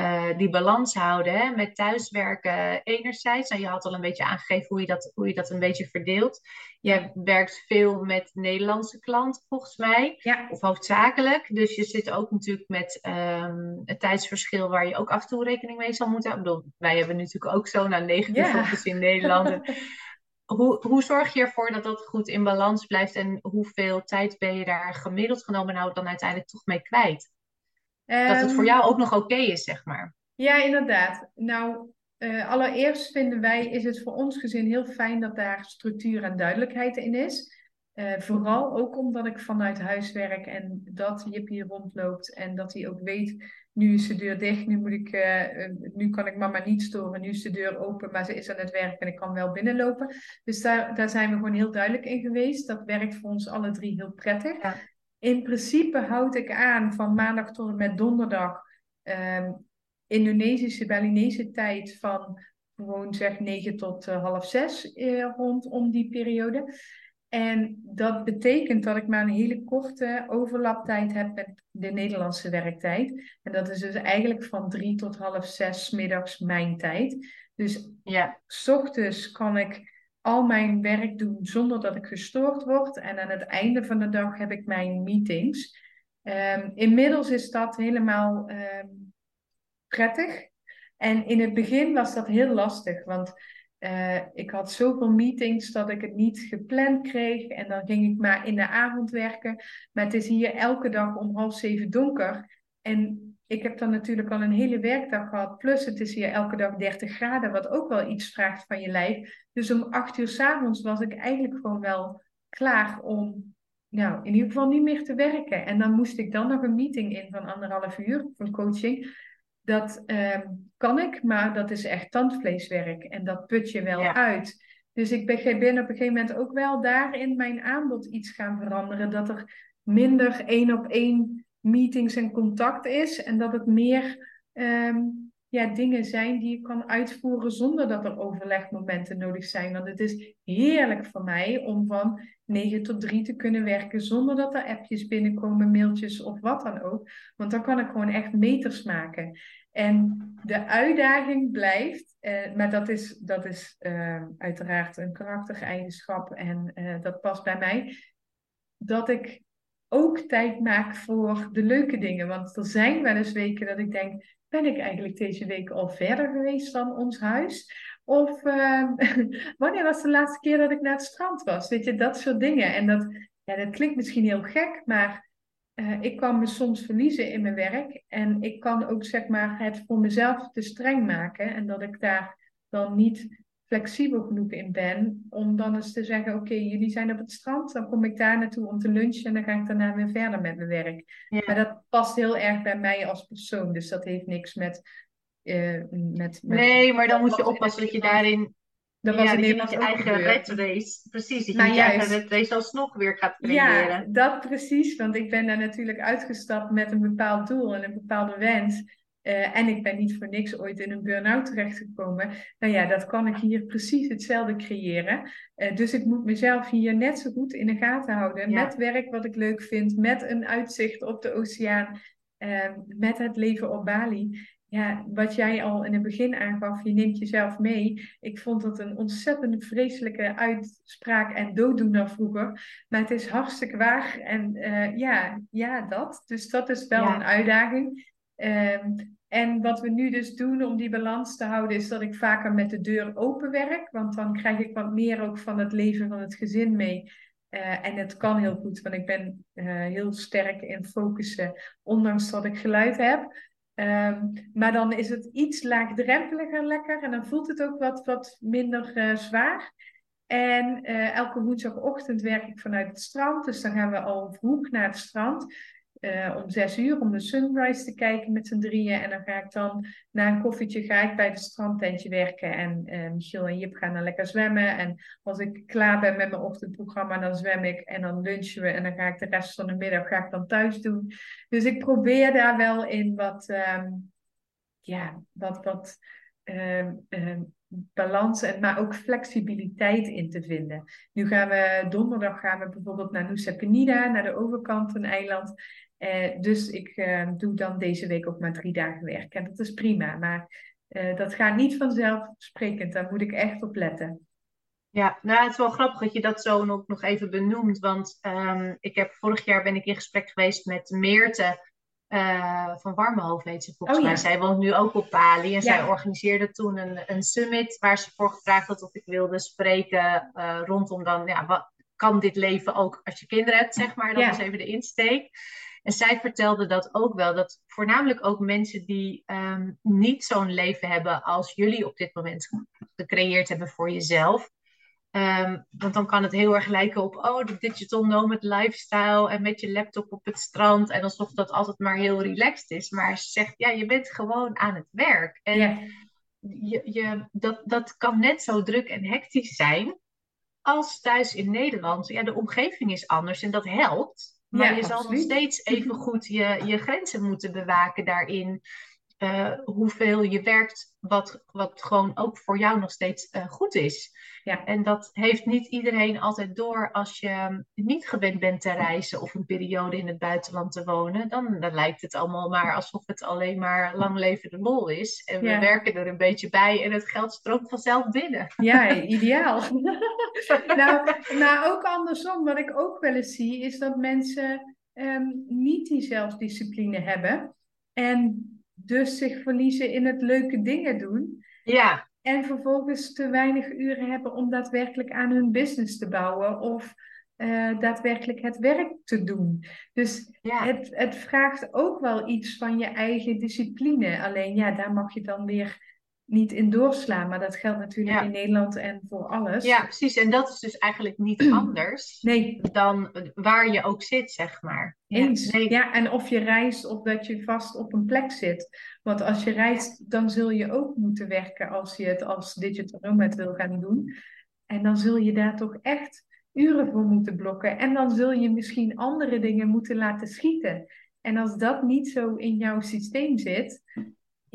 uh, die balans houden hè, met thuiswerken enerzijds. En je had al een beetje aangegeven hoe je dat, hoe je dat een beetje verdeelt. Je werkt veel met Nederlandse klanten volgens mij, ja. of hoofdzakelijk. Dus je zit ook natuurlijk met um, het tijdsverschil waar je ook af en toe rekening mee zal moeten houden. Ik bedoel, wij hebben natuurlijk ook zo naar negen uur ja. in Nederland. hoe, hoe zorg je ervoor dat dat goed in balans blijft en hoeveel tijd ben je daar gemiddeld genomen nou dan uiteindelijk toch mee kwijt? Dat het voor jou ook nog oké okay is, zeg maar. Ja, inderdaad. Nou, uh, allereerst vinden wij, is het voor ons gezin heel fijn dat daar structuur en duidelijkheid in is. Uh, vooral ook omdat ik vanuit huis werk en dat Jip hier rondloopt en dat hij ook weet, nu is de deur dicht, nu, moet ik, uh, nu kan ik mama niet storen, nu is de deur open, maar ze is aan het werk en ik kan wel binnenlopen. Dus daar, daar zijn we gewoon heel duidelijk in geweest. Dat werkt voor ons alle drie heel prettig. Ja in principe houd ik aan van maandag tot en met donderdag um, Indonesische, Balinese tijd van gewoon zeg 9 tot uh, half 6 uh, rondom die periode. En dat betekent dat ik maar een hele korte overlaptijd heb met de Nederlandse werktijd. En dat is dus eigenlijk van 3 tot half 6 middags mijn tijd. Dus ja. s ochtends kan ik al mijn werk doen zonder dat ik gestoord word. En aan het einde van de dag heb ik mijn meetings. Um, inmiddels is dat helemaal um, prettig. En in het begin was dat heel lastig, want Uh, ik had zoveel meetings dat ik het niet gepland kreeg. En dan ging ik maar in de avond werken. Maar het is hier elke dag om half zeven donker. En ik heb dan natuurlijk al een hele werkdag gehad. Plus het is hier elke dag 30 graden, wat ook wel iets vraagt van je lijf. Dus om acht uur s avonds was ik eigenlijk gewoon wel klaar om nou, in ieder geval niet meer te werken. En dan moest ik dan nog een meeting in van anderhalf uur van coaching. Dat ehm, kan ik, maar dat is echt tandvleeswerk. En dat put je wel uit. Dus ik ben, ben op een gegeven moment ook wel daarin mijn aanbod iets gaan veranderen. Dat er minder één op één meetings en contact is. En dat het meer ehm, ja, dingen zijn die je kan uitvoeren zonder dat er overlegmomenten nodig zijn. Want het is heerlijk voor mij om van 9 tot 3 te kunnen werken zonder dat er appjes binnenkomen, mailtjes of wat dan ook. Want dan kan ik gewoon echt meters maken. En de uitdaging blijft, eh, maar dat is, dat is uh, uiteraard een karaktereigenschap en uh, dat past bij mij, dat ik ook tijd maak voor de leuke dingen. Want er zijn wel eens weken dat ik denk, ben ik eigenlijk deze week al verder geweest dan ons huis? Of uh, wanneer was de laatste keer dat ik naar het strand was? Weet je, dat soort dingen. En dat, ja, dat klinkt misschien heel gek, maar uh, ik kan me soms verliezen in mijn werk. En ik kan ook zeg maar het voor mezelf te streng maken. En dat ik daar dan niet flexibel genoeg in ben om dan eens te zeggen: Oké, jullie zijn op het strand, dan kom ik daar naartoe om te lunchen en dan ga ik daarna weer verder met mijn werk. Maar dat past heel erg bij mij als persoon, dus dat heeft niks met. Uh, met, met nee, maar dan moet je oppassen dat je daarin. Dat was ja, dat je eigen red race, precies, dat je je eigen red race alsnog weer gaat creëren. Ja, dat precies, want ik ben daar natuurlijk uitgestapt met een bepaald doel en een bepaalde wens. Uh, en ik ben niet voor niks ooit in een burn-out terechtgekomen. Nou ja, dat kan ik hier precies hetzelfde creëren. Uh, dus ik moet mezelf hier net zo goed in de gaten houden. Met werk wat ik leuk vind, met een uitzicht op de oceaan, uh, met het leven op Bali. Ja, wat jij al in het begin aangaf, je neemt jezelf mee. Ik vond dat een ontzettend vreselijke uitspraak en dooddoener vroeger. Maar het is hartstikke waar. En ja, ja, dat. Dus dat is wel een uitdaging. Um, en wat we nu dus doen om die balans te houden, is dat ik vaker met de deur open werk. Want dan krijg ik wat meer ook van het leven van het gezin mee. Uh, en het kan heel goed, want ik ben uh, heel sterk in focussen, ondanks dat ik geluid heb. Um, maar dan is het iets laagdrempeliger lekker en dan voelt het ook wat, wat minder uh, zwaar. En elke woensdagochtend werk ik vanuit het strand, dus dan gaan we al vroeg naar het strand. Uh, om zes uur om de sunrise te kijken met z'n drieën. En dan ga ik dan na een koffietje ga ik bij de strandtentje werken. En uh, Michiel en Jip gaan dan lekker zwemmen. En als ik klaar ben met mijn ochtendprogramma, dan zwem ik. En dan lunchen we. En dan ga ik de rest van de middag ga ik dan thuis doen. Dus ik probeer daar wel in wat, um, ja, wat, wat um, um, balans, en, maar ook flexibiliteit in te vinden. Nu gaan we donderdag gaan we bijvoorbeeld naar Nusa Penida, naar de overkant een eiland. Uh, dus ik uh, doe dan deze week ook maar drie dagen werk. En dat is prima. Maar uh, dat gaat niet vanzelfsprekend. Daar moet ik echt op letten. Ja, nou het is wel grappig dat je dat zo nog, nog even benoemt. Want um, ik heb vorig jaar ben ik in gesprek geweest met Meerte van Warmhoofd, weet ze volgens oh, mij. Zij woont nu ook op Bali. En ja. zij organiseerde toen een, een summit waar ze voor gevraagd had of ik wilde spreken rondom dan, ja, wat kan dit leven ook als je kinderen hebt, zeg maar. Dat ja. is even de insteek. En zij vertelde dat ook wel, dat voornamelijk ook mensen die um, niet zo'n leven hebben als jullie op dit moment gecreëerd hebben voor jezelf. Um, want dan kan het heel erg lijken op, oh, de digital nomad lifestyle en met je laptop op het strand en alsof dat altijd maar heel relaxed is. Maar ze zegt, ja, je bent gewoon aan het werk. En ja. je, je, dat, dat kan net zo druk en hectisch zijn als thuis in Nederland. Ja, de omgeving is anders en dat helpt. Maar je zal nog steeds even goed je, je grenzen moeten bewaken daarin. Uh, hoeveel je werkt, wat, wat gewoon ook voor jou nog steeds uh, goed is. Ja. En dat heeft niet iedereen altijd door als je niet gewend bent te reizen of een periode in het buitenland te wonen. Dan, dan lijkt het allemaal maar alsof het alleen maar lang leven de lol is. En we werken er een beetje bij en het geld stroomt vanzelf binnen. Ja, ideaal. nou, nou, ook andersom, wat ik ook wel eens zie, is dat mensen um, niet die zelfdiscipline hebben. En dus zich verliezen in het leuke dingen doen. Ja. En vervolgens te weinig uren hebben om daadwerkelijk aan hun business te bouwen of uh, daadwerkelijk het werk te doen. Dus het, het vraagt ook wel iets van je eigen discipline. Alleen ja, daar mag je dan weer niet in doorslaan. Maar dat geldt natuurlijk in Nederland en voor alles. Ja, precies. En dat is dus eigenlijk niet anders nee. dan waar je ook zit, zeg maar. Eens. Ja, nee. ja, en of je reist of dat je vast op een plek zit. Want als je reist, dan zul je ook moeten werken als je het als digital nomad wil gaan doen. En dan zul je daar toch echt uren voor moeten blokken. En dan zul je misschien andere dingen moeten laten schieten. En als dat niet zo in jouw systeem zit,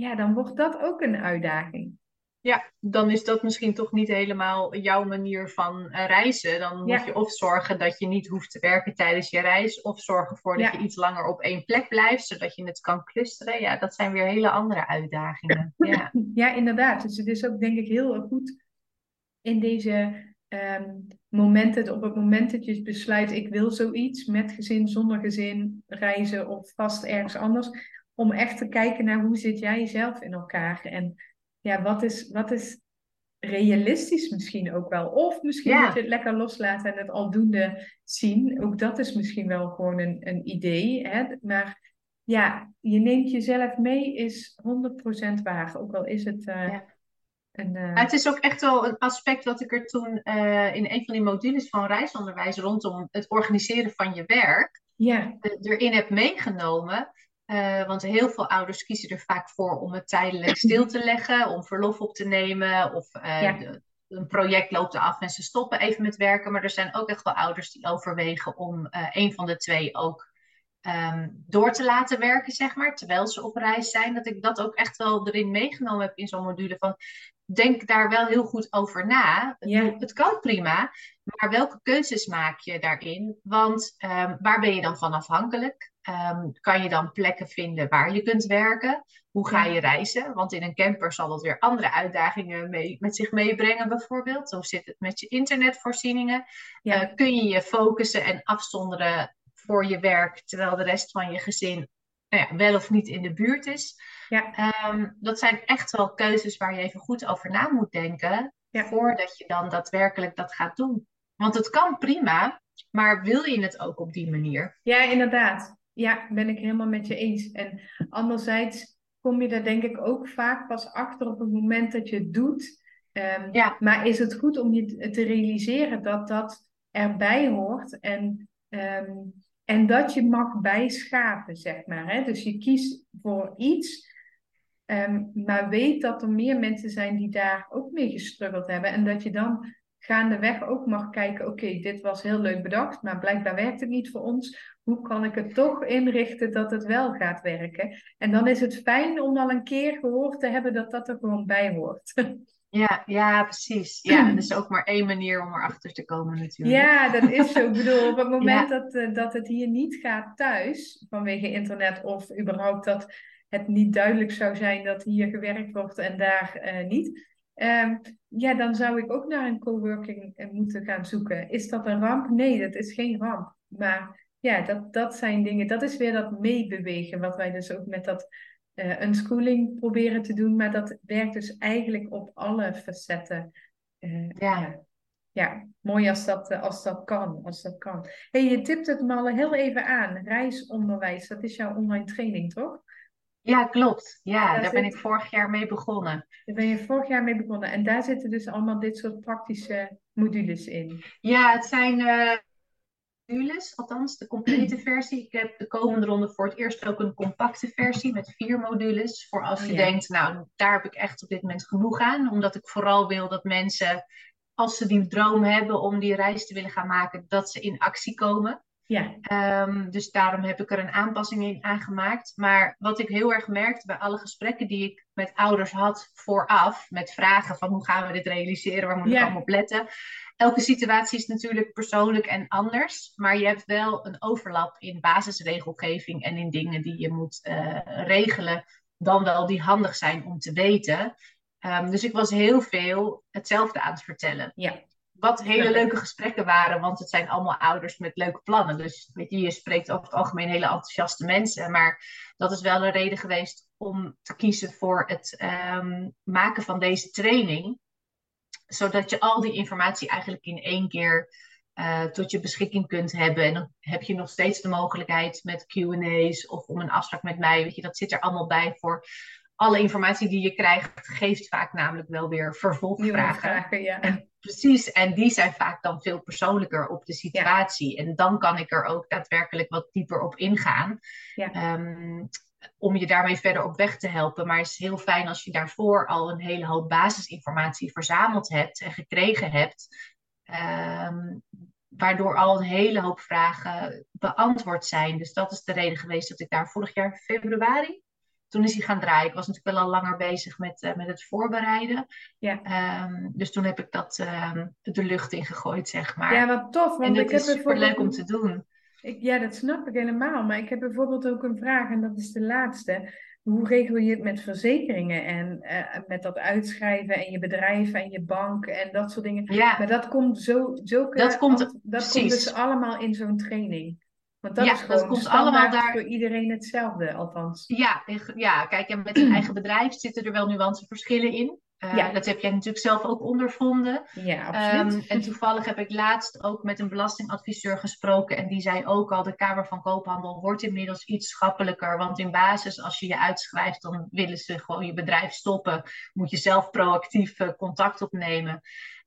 ja, dan wordt dat ook een uitdaging. Ja, dan is dat misschien toch niet helemaal jouw manier van eh, reizen. Dan moet je of zorgen dat je niet hoeft te werken tijdens je reis, of zorgen ervoor dat je iets langer op één plek blijft, zodat je het kan clusteren. Ja, dat zijn weer hele andere uitdagingen. Ja, ja inderdaad. Dus het is ook denk ik heel goed in deze um, momenten, op het moment dat je besluit, ik wil zoiets met gezin, zonder gezin, reizen of vast ergens anders, om echt te kijken naar hoe zit jij jezelf in elkaar en ja, wat is, wat is realistisch misschien ook wel. Of misschien ja. moet je het lekker loslaten en het aldoende zien. Ook dat is misschien wel gewoon een, een idee. Hè? Maar ja, je neemt jezelf mee is 100% waar. Ook al is het uh, en, uh... Het is ook echt wel een aspect wat ik er toen uh, in een van die modules van reisonderwijs rondom het organiseren van je werk ja. erin heb meegenomen. Uh, want heel veel ouders kiezen er vaak voor om het tijdelijk stil te leggen, om verlof op te nemen of ja. de, een project loopt af en ze stoppen even met werken. Maar er zijn ook echt wel ouders die overwegen om een van de twee ook um, door te laten werken, zeg maar, terwijl ze op reis zijn. Dat ik dat ook echt wel erin meegenomen heb in zo'n module van denk daar wel heel goed over na. Ja. Het kan prima, maar welke keuzes maak je daarin? Want um, waar ben je dan van afhankelijk? Um, kan je dan plekken vinden waar je kunt werken? Hoe ga je reizen? Want in een camper zal dat weer andere uitdagingen mee, met zich meebrengen, bijvoorbeeld. Hoe zit het met je internetvoorzieningen? Ja. Uh, kun je je focussen en afzonderen voor je werk, terwijl de rest van je gezin nou ja, wel of niet in de buurt is? Ja. Um, dat zijn echt wel keuzes waar je even goed over na moet denken. Voordat je dan daadwerkelijk dat gaat doen. Want het kan prima, maar wil je het ook op die manier? Ja, inderdaad. Ja, ben ik helemaal met je eens. En anderzijds kom je daar denk ik ook vaak pas achter op het moment dat je het doet. Um, ja. Maar is het goed om je te realiseren dat dat erbij hoort en um, en dat je mag bijschaven, zeg maar. Hè? Dus je kiest voor iets, um, maar weet dat er meer mensen zijn die daar ook mee gestruggeld hebben. En dat je dan gaandeweg ook mag kijken, oké, dit was heel leuk bedacht, maar blijkbaar werkt het niet voor ons. Hoe kan ik het toch inrichten dat het wel gaat werken? En dan is het fijn om al een keer gehoord te hebben dat dat er gewoon bij hoort. Ja, ja, precies. Ja, dat is ook maar één manier om erachter te komen natuurlijk. Ja, dat is zo. Ik bedoel, op het moment dat, uh, dat het hier niet gaat thuis, vanwege internet of überhaupt dat het niet duidelijk zou zijn dat hier gewerkt wordt en daar uh, niet, um, ja, dan zou ik ook naar een coworking eh, moeten gaan zoeken. Is dat een ramp? Nee, dat is geen ramp. Maar ja, dat, dat zijn dingen, dat is weer dat meebewegen, wat wij dus ook met dat uh, een schooling proberen te doen, maar dat werkt dus eigenlijk op alle facetten. Uh, ja. ja. mooi als dat, eh, als dat kan. Als dat kan. Hey, je tipt het me al heel even aan. Reisonderwijs, dat is jouw online training, toch? Ja, klopt. Ja, daar, ben ik vorig jaar mee begonnen. Daar ben je vorig jaar mee begonnen. En daar zitten dus allemaal dit soort praktische modules in. Ja, het zijn modules, althans de complete versie. Ik heb de komende ronde voor het eerst ook een compacte versie met vier modules. Voor als je denkt, nou, daar heb ik echt op dit moment genoeg aan. Omdat ik vooral wil dat mensen, als ze die droom hebben om die reis te willen gaan maken, dat ze in actie komen. Ja. Um, dus daarom heb ik er een aanpassing in aangemaakt. Maar wat ik heel erg merkte bij alle gesprekken die ik met ouders had vooraf, met vragen van hoe gaan we dit realiseren, waar moet ik allemaal op letten, elke situatie is natuurlijk persoonlijk en anders, maar je hebt wel een overlap in basisregelgeving en in dingen die je moet uh, regelen, dan wel die handig zijn om te weten. Um, dus ik was heel veel hetzelfde aan het vertellen. Ja. Wat hele leuke gesprekken waren, want het zijn allemaal ouders met leuke plannen. Dus weet je, je spreekt over het algemeen hele enthousiaste mensen. Maar dat is wel een reden geweest om te kiezen voor het ehm, maken van deze training. Zodat je al die informatie eigenlijk in één keer uh, tot je beschikking kunt hebben. En dan heb je nog steeds de mogelijkheid met QA's of om een afspraak met mij. Weet je, dat zit er allemaal bij voor alle informatie die je krijgt, geeft vaak namelijk wel weer vervolgvragen. Vragen, ja. en, precies, en die zijn vaak dan veel persoonlijker op de situatie. En dan kan ik er ook daadwerkelijk wat dieper op ingaan. Ja. Um, om je daarmee verder op weg te helpen. Maar het is heel fijn als je daarvoor al een hele hoop basisinformatie verzameld hebt en gekregen hebt. Um, waardoor al een hele hoop vragen beantwoord zijn. Dus dat is de reden geweest dat ik daar vorig jaar februari toen is hij gaan draaien. Ik was natuurlijk wel al langer bezig met, uh, met het voorbereiden. Ja. Um, dus toen heb ik dat uh, de lucht in gegooid, zeg maar. Ja, wat tof. Want en ik heb is super leuk om te doen. Ik, ja, dat snap ik helemaal. Maar ik heb bijvoorbeeld ook een vraag, en dat is de laatste. Hoe regel je het met verzekeringen en uh, met dat uitschrijven en je bedrijf en je bank en dat soort dingen? Ja. Maar dat komt zo, zulke, dat komt, dat komt dus allemaal in zo'n training. Want dat ja, is dat komt allemaal daar voor iedereen hetzelfde, althans. Ja, ja kijk, en met een eigen bedrijf zitten er wel nuanceverschillen in. Uh, ja. Dat heb jij natuurlijk zelf ook ondervonden. Ja, absoluut. Um, en toevallig heb ik laatst ook met een belastingadviseur gesproken. En die zei ook al, de Kamer van Koophandel wordt inmiddels iets schappelijker. Want in basis, als je je uitschrijft, dan willen ze gewoon je bedrijf stoppen. Moet je zelf proactief uh, contact opnemen.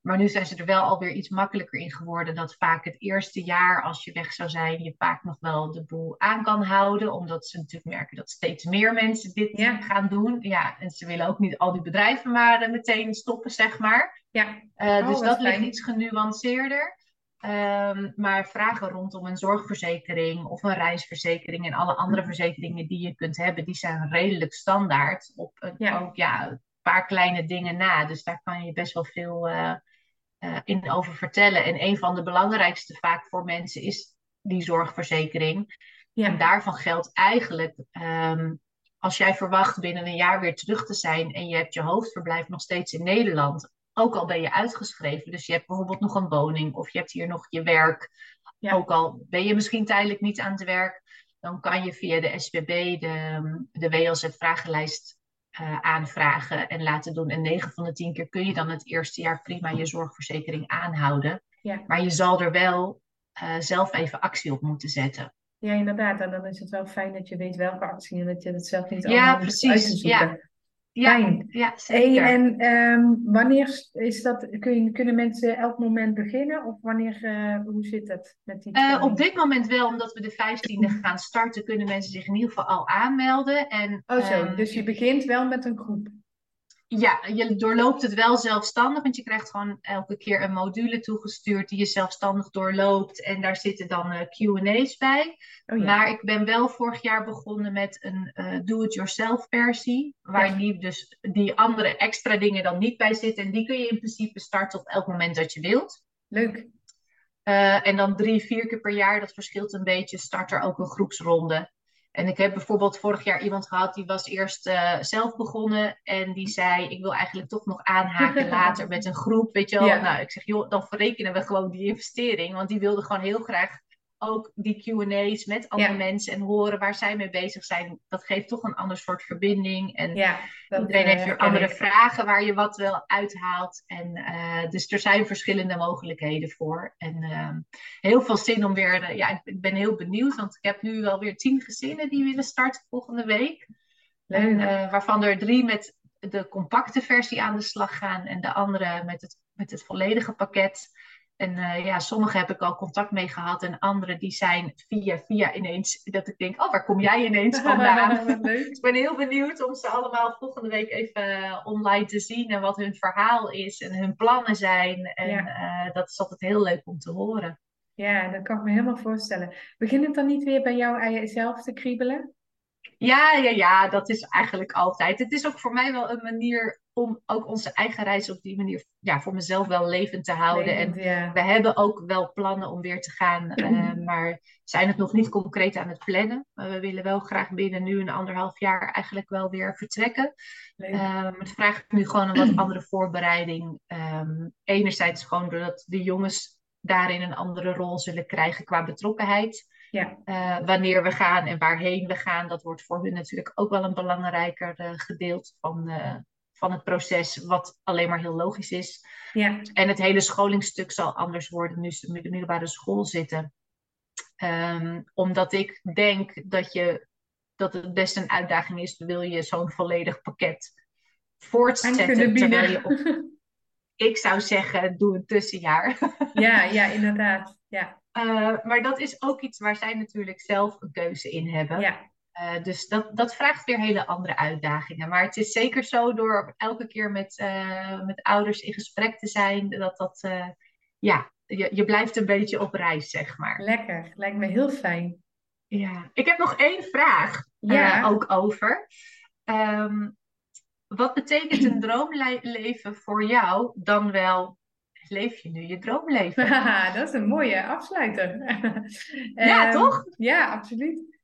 Maar nu zijn ze er wel alweer iets makkelijker in geworden. Dat vaak het eerste jaar, als je weg zou zijn, je vaak nog wel de boel aan kan houden. Omdat ze natuurlijk merken dat steeds meer mensen dit gaan doen. Ja, en ze willen ook niet al die bedrijven maar uh, meteen stoppen, zeg maar. Ja. Uh, dus dat ligt iets genuanceerder. Um, maar vragen rondom een zorgverzekering of een reisverzekering en alle andere verzekeringen die je kunt hebben, die zijn redelijk standaard op een, ja. ook ja, een paar kleine dingen na. Dus daar kan je best wel veel uh, in over vertellen. En een van de belangrijkste vaak voor mensen is die zorgverzekering. Ja. En daarvan geldt eigenlijk, um, als jij verwacht binnen een jaar weer terug te zijn en je hebt je hoofdverblijf nog steeds in Nederland, ook al ben je uitgeschreven, dus je hebt bijvoorbeeld nog een woning of je hebt hier nog je werk, ja. ook al ben je misschien tijdelijk niet aan het werk, dan kan je via de SPB de, de WLZ-vragenlijst uh, aanvragen en laten doen. En 9 van de 10 keer kun je dan het eerste jaar prima je zorgverzekering aanhouden. Ja. Maar je zal er wel uh, zelf even actie op moeten zetten. Ja, inderdaad. En dan is het wel fijn dat je weet welke actie en dat je het zelf niet allemaal ja, precies. uit te zoeken. Ja, ja, ja zeker. en um, wanneer is dat, kun kunnen mensen elk moment beginnen? Of wanneer, uh, hoe zit het met die uh, Op dit moment wel, omdat we de 15e gaan starten, kunnen mensen zich in ieder geval al aanmelden. En, oh zo, um, dus je begint wel met een groep? Ja, je doorloopt het wel zelfstandig, want je krijgt gewoon elke keer een module toegestuurd die je zelfstandig doorloopt. En daar zitten dan uh, QA's bij. Oh, ja. Maar ik ben wel vorig jaar begonnen met een uh, do-it-yourself versie, waar ja. die, dus die andere extra dingen dan niet bij zitten. En die kun je in principe starten op elk moment dat je wilt. Leuk. Uh, en dan drie, vier keer per jaar, dat verschilt een beetje, start er ook een groepsronde. En ik heb bijvoorbeeld vorig jaar iemand gehad die was eerst uh, zelf begonnen en die zei: Ik wil eigenlijk toch nog aanhaken later met een groep. Weet je wel? Ja. Nou, ik zeg: joh, dan verrekenen we gewoon die investering. Want die wilde gewoon heel graag ook die QA's met andere mensen en horen waar zij mee bezig zijn. Dat geeft toch een ander soort verbinding. En ja, iedereen heeft weer andere vragen waar je wat wel uithaalt. En uh, dus er zijn verschillende mogelijkheden voor. En uh, heel veel zin om weer. Uh, ja, ik ben heel benieuwd, want ik heb nu wel weer tien gezinnen die willen starten volgende week. En, waarvan er drie met de compacte versie aan de slag gaan en de andere met het, met het volledige pakket. En uh, ja, sommige heb ik al contact mee gehad en andere die zijn via via ineens dat ik denk, oh, waar kom jij ineens vandaan? ik ben heel benieuwd om ze allemaal volgende week even uh, online te zien en wat hun verhaal is en hun plannen zijn. En ja. uh, dat is altijd heel leuk om te horen. Ja, dat kan ik me helemaal voorstellen. Begint het dan niet weer bij jou zelf te kriebelen? Ja, ja, ja, dat is eigenlijk altijd. Het is ook voor mij wel een manier om ook onze eigen reis op die manier ja, voor mezelf wel levend te houden. en we hebben ook wel plannen om weer te gaan, uh, maar zijn het nog niet concreet aan het plannen. Maar we willen wel graag binnen nu een anderhalf jaar eigenlijk wel weer vertrekken. Um, het vraagt nu gewoon een wat andere voorbereiding. Um, enerzijds gewoon doordat de jongens daarin een andere rol zullen krijgen qua betrokkenheid. Ja. Uh, wanneer we gaan en waarheen we gaan, dat wordt voor hun natuurlijk ook wel een belangrijker uh, gedeelte van, uh, van het proces, wat alleen maar heel logisch is. Ja. En het hele scholingsstuk zal anders worden nu ze in de middelbare school zitten. Um, omdat ik denk dat, je, dat het best een uitdaging is, wil je zo'n volledig pakket voortzetten. Terwijl je op, ik zou zeggen, doe een tussenjaar. Ja, ja, inderdaad. Ja. Uh, maar dat is ook iets waar zij natuurlijk zelf een keuze in hebben. Ja. Uh, dus dat, dat vraagt weer hele andere uitdagingen. Maar het is zeker zo door elke keer met, uh, met ouders in gesprek te zijn, dat dat, ja, je, je blijft een beetje op reis, zeg maar. Lekker, lijkt me heel fijn. Ja, ik heb nog één vraag ja. ook over. Um, wat betekent een droomleven voor jou dan wel leef je nu je droomleven? dat is een mooie afsluiter. ja, um, toch? Ja, absoluut.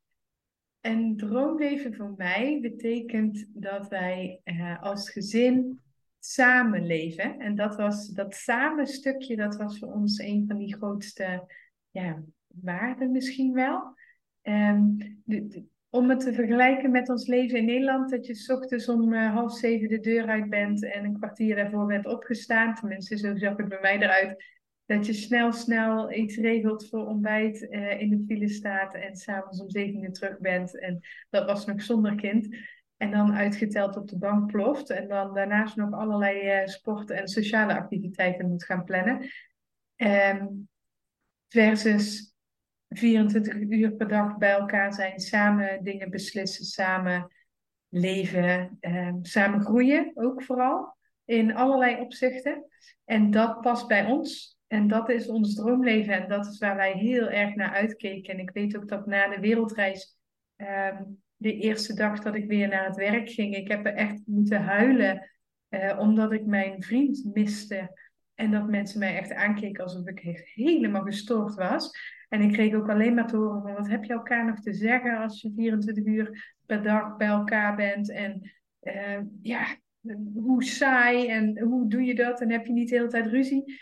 Een droomleven voor mij betekent dat wij uh, als gezin samenleven. En dat was dat samen stukje, dat was voor ons een van die grootste ja, waarden misschien wel. Um, de, om het te vergelijken met ons leven in Nederland, dat je s ochtends om uh, half zeven de deur uit bent en een kwartier daarvoor bent opgestaan. Tenminste, zo zag het bij mij eruit. Dat je snel, snel iets regelt voor ontbijt, uh, in de file staat en s'avonds om zeven uur terug bent. En dat was nog zonder kind. En dan uitgeteld op de bank ploft. En dan daarnaast nog allerlei uh, sport- en sociale activiteiten moet gaan plannen. Um, versus 24 uur per dag bij elkaar zijn, samen dingen beslissen, samen leven, eh, samen groeien ook vooral in allerlei opzichten. En dat past bij ons. En dat is ons droomleven en dat is waar wij heel erg naar uitkeken. En ik weet ook dat na de wereldreis, eh, de eerste dag dat ik weer naar het werk ging, ik heb er echt moeten huilen uh, omdat ik mijn vriend miste. En dat mensen mij echt aankeken alsof ik helemaal gestoord was. En ik kreeg ook alleen maar te horen van wat heb je elkaar nog te zeggen als je 24 uur per dag bij elkaar bent. En uh, ja, hoe saai en hoe doe je dat en heb je niet de hele tijd ruzie.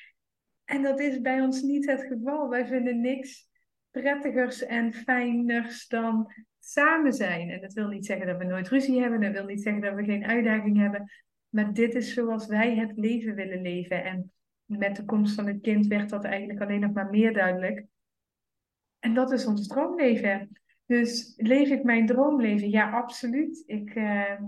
En dat is bij ons niet het geval. Wij vinden niks prettigers en fijners dan samen zijn. En dat wil niet zeggen dat we nooit ruzie hebben. Dat wil niet zeggen dat we geen uitdaging hebben. Maar dit is zoals wij het leven willen leven. En met de komst van het kind werd dat eigenlijk alleen nog maar meer duidelijk. En dat is ons droomleven. Dus leef ik mijn droomleven? Ja, absoluut. Ik, uh,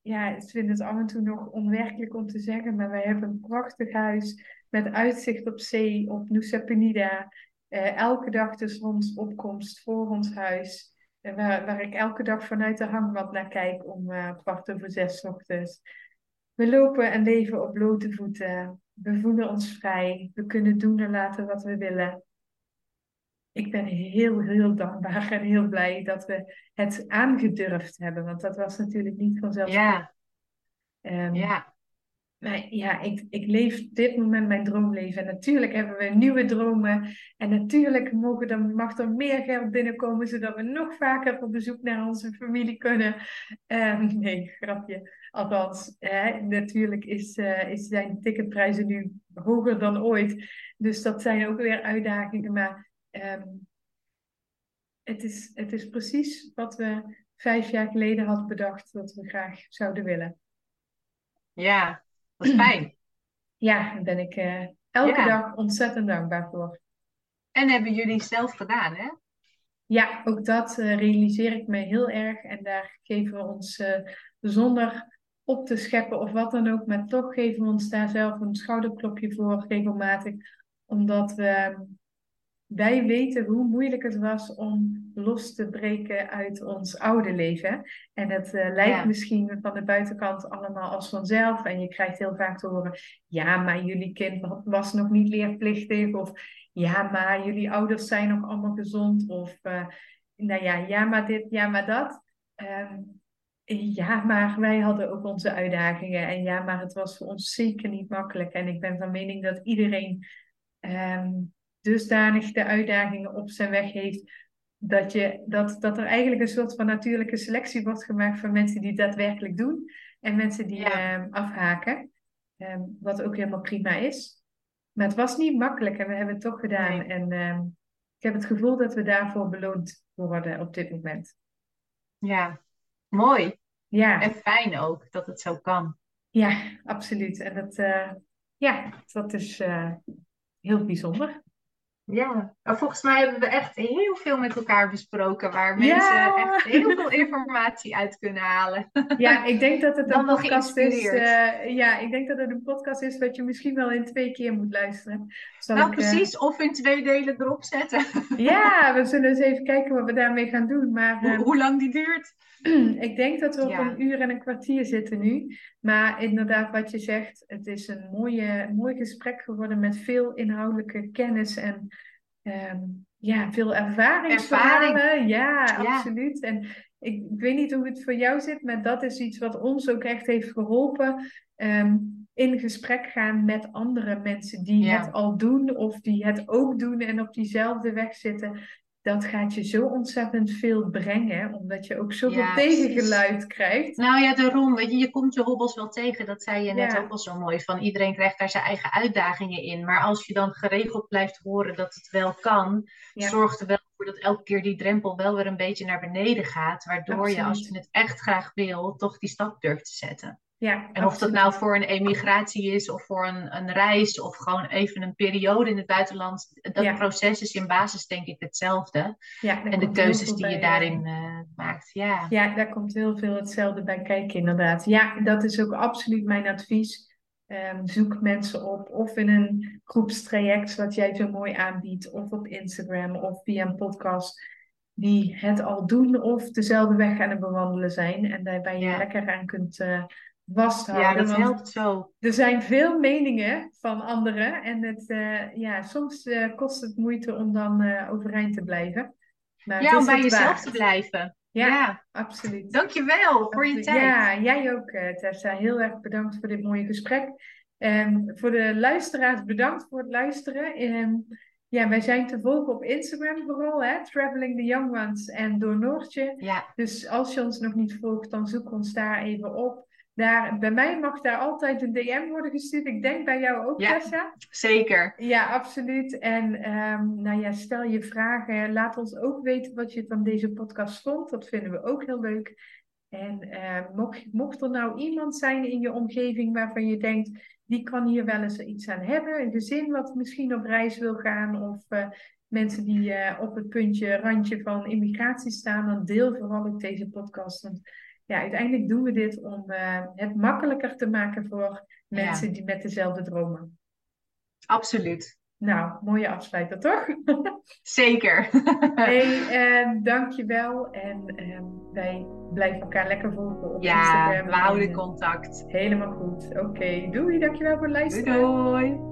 ja, ik vind het af en toe nog onwerkelijk om te zeggen, maar wij hebben een prachtig huis met uitzicht op zee, op Nusa Penida. Uh, elke dag de zonsopkomst voor ons huis. Waar, waar ik elke dag vanuit de hangmat naar kijk om kwart over zes ochtends. We lopen en leven op blote voeten. We voelen ons vrij. We kunnen doen en laten wat we willen ik ben heel, heel dankbaar en heel blij dat we het aangedurfd hebben. Want dat was natuurlijk niet vanzelfsprekend. Ja. Um, ja. Maar ja, ik, ik leef dit moment mijn droomleven. En natuurlijk hebben we nieuwe dromen. En natuurlijk mogen er, mag er meer geld binnenkomen, zodat we nog vaker op bezoek naar onze familie kunnen. Um, nee, grapje. Althans, hè, natuurlijk is, uh, is zijn ticketprijzen nu hoger dan ooit. Dus dat zijn ook weer uitdagingen. Maar Um, het, is, het is precies wat we vijf jaar geleden hadden bedacht dat we graag zouden willen. Ja, dat is fijn. Ja, daar ben ik uh, elke dag ontzettend dankbaar voor. En hebben jullie zelf gedaan, hè? Ja, ook dat uh, realiseer ik me heel erg. En daar geven we ons uh, zonder op te scheppen of wat dan ook, maar toch geven we ons daar zelf een schouderklopje voor regelmatig. Omdat we wij weten hoe moeilijk het was om los te breken uit ons oude leven. En het uh, lijkt misschien van de buitenkant allemaal als vanzelf. En je krijgt heel vaak te horen: ja, maar jullie kind was nog niet leerplichtig. Of ja, maar jullie ouders zijn nog allemaal gezond. Of uh, nou ja, ja, maar dit, ja, maar dat. Um, Ja, maar wij hadden ook onze uitdagingen. En ja, maar het was voor ons zeker niet makkelijk. En ik ben van mening dat iedereen um, dusdanig de uitdagingen op zijn weg heeft. Dat, je, dat, dat er eigenlijk een soort van natuurlijke selectie wordt gemaakt van mensen die daadwerkelijk doen. En mensen die ehm, afhaken. Um, wat ook helemaal prima is. Maar het was niet makkelijk en we hebben het toch gedaan. En ik heb het gevoel dat we daarvoor beloond worden op dit moment. Ja, mooi. Ja. En fijn ook dat het zo kan. Ja, absoluut. En dat, uh, ja, dat is uh, heel bijzonder. Ja, volgens mij hebben we echt heel veel met elkaar besproken, waar mensen echt heel veel informatie uit kunnen halen. Ja, ik denk dat het een podcast is. Uh, ja, ik denk dat het een podcast is wat je misschien wel in twee keer moet luisteren. Zal nou, precies, of in twee delen erop zetten. Ja, we zullen eens even kijken wat we daarmee gaan doen. Maar, hoe, hoe lang die duurt? ik denk dat we op een uur en een kwartier zitten nu. Maar inderdaad, wat je zegt, het is een mooie, mooi gesprek geworden met veel inhoudelijke kennis en um, ja, veel ervaringsverhalen. Ervaring. Ja, absoluut. En ik, ik, weet niet hoe het voor jou zit, maar dat is iets wat ons ook echt heeft geholpen. Um, in gesprek gaan met andere mensen die het al doen of die het ook doen en op diezelfde weg zitten dat gaat je zo ontzettend veel brengen, omdat je ook zoveel ja, tegengeluid krijgt. Nou ja, daarom, weet je, je komt je hobbels wel tegen, dat zei je net ook al zo mooi, van iedereen krijgt daar zijn eigen uitdagingen in. Maar als je dan geregeld blijft horen dat het wel kan, zorgt er wel voor dat elke keer die drempel wel weer een beetje naar beneden gaat, waardoor je, als je het echt graag wil, toch die stap durft te zetten. Ja, en of dat nou voor een emigratie is of voor een, een reis of gewoon even een periode in het buitenland. Dat proces is in basis denk ik hetzelfde. Ja, en de keuzes die je daarin uh, maakt. Ja. ja, daar komt heel veel hetzelfde bij kijken inderdaad. Ja, dat is ook absoluut mijn advies. Um, zoek mensen op of in een groepstraject wat jij zo mooi aanbiedt. Of op Instagram of via een podcast die het al doen of dezelfde weg aan het bewandelen zijn. En daarbij je lekker aan kunt... Uh, vasthouden. Ja, dat helpt zo. Er zijn veel meningen van anderen en het, uh, ja, soms uh, kost het moeite om dan uh, overeind te blijven. Maar ja, om bij jezelf te blijven. Ja, ja, absoluut. Dankjewel voor je tijd. Ja, jij ook Tessa. Heel erg bedankt voor dit mooie gesprek. Um, voor de luisteraars, bedankt voor het luisteren. Um, ja, wij zijn te volgen op Instagram vooral, hè? Traveling the Young Ones en door Noortje. Ja. Dus als je ons nog niet volgt, dan zoek ons daar even op. Daar, bij mij mag daar altijd een DM worden gestuurd. Ik denk bij jou ook, ja, Tessa. Zeker. Ja, absoluut. En um, nou ja, stel je vragen. Laat ons ook weten wat je van deze podcast vond. Dat vinden we ook heel leuk. En uh, mocht, mocht er nou iemand zijn in je omgeving waarvan je denkt, die kan hier wel eens iets aan hebben. Een gezin wat misschien op reis wil gaan of uh, mensen die uh, op het puntje, randje van immigratie staan, dan deel vooral ook deze podcast. Want ja, uiteindelijk doen we dit om uh, het makkelijker te maken voor mensen die met dezelfde dromen. Absoluut. Nou, mooie afsluiter, toch? Zeker. hey, uh, dankjewel. En uh, wij blijven elkaar lekker volgen op ja, Instagram. Ja, we houden contact. Helemaal goed. Oké, okay. doei. Dankjewel voor het luisteren. Doei.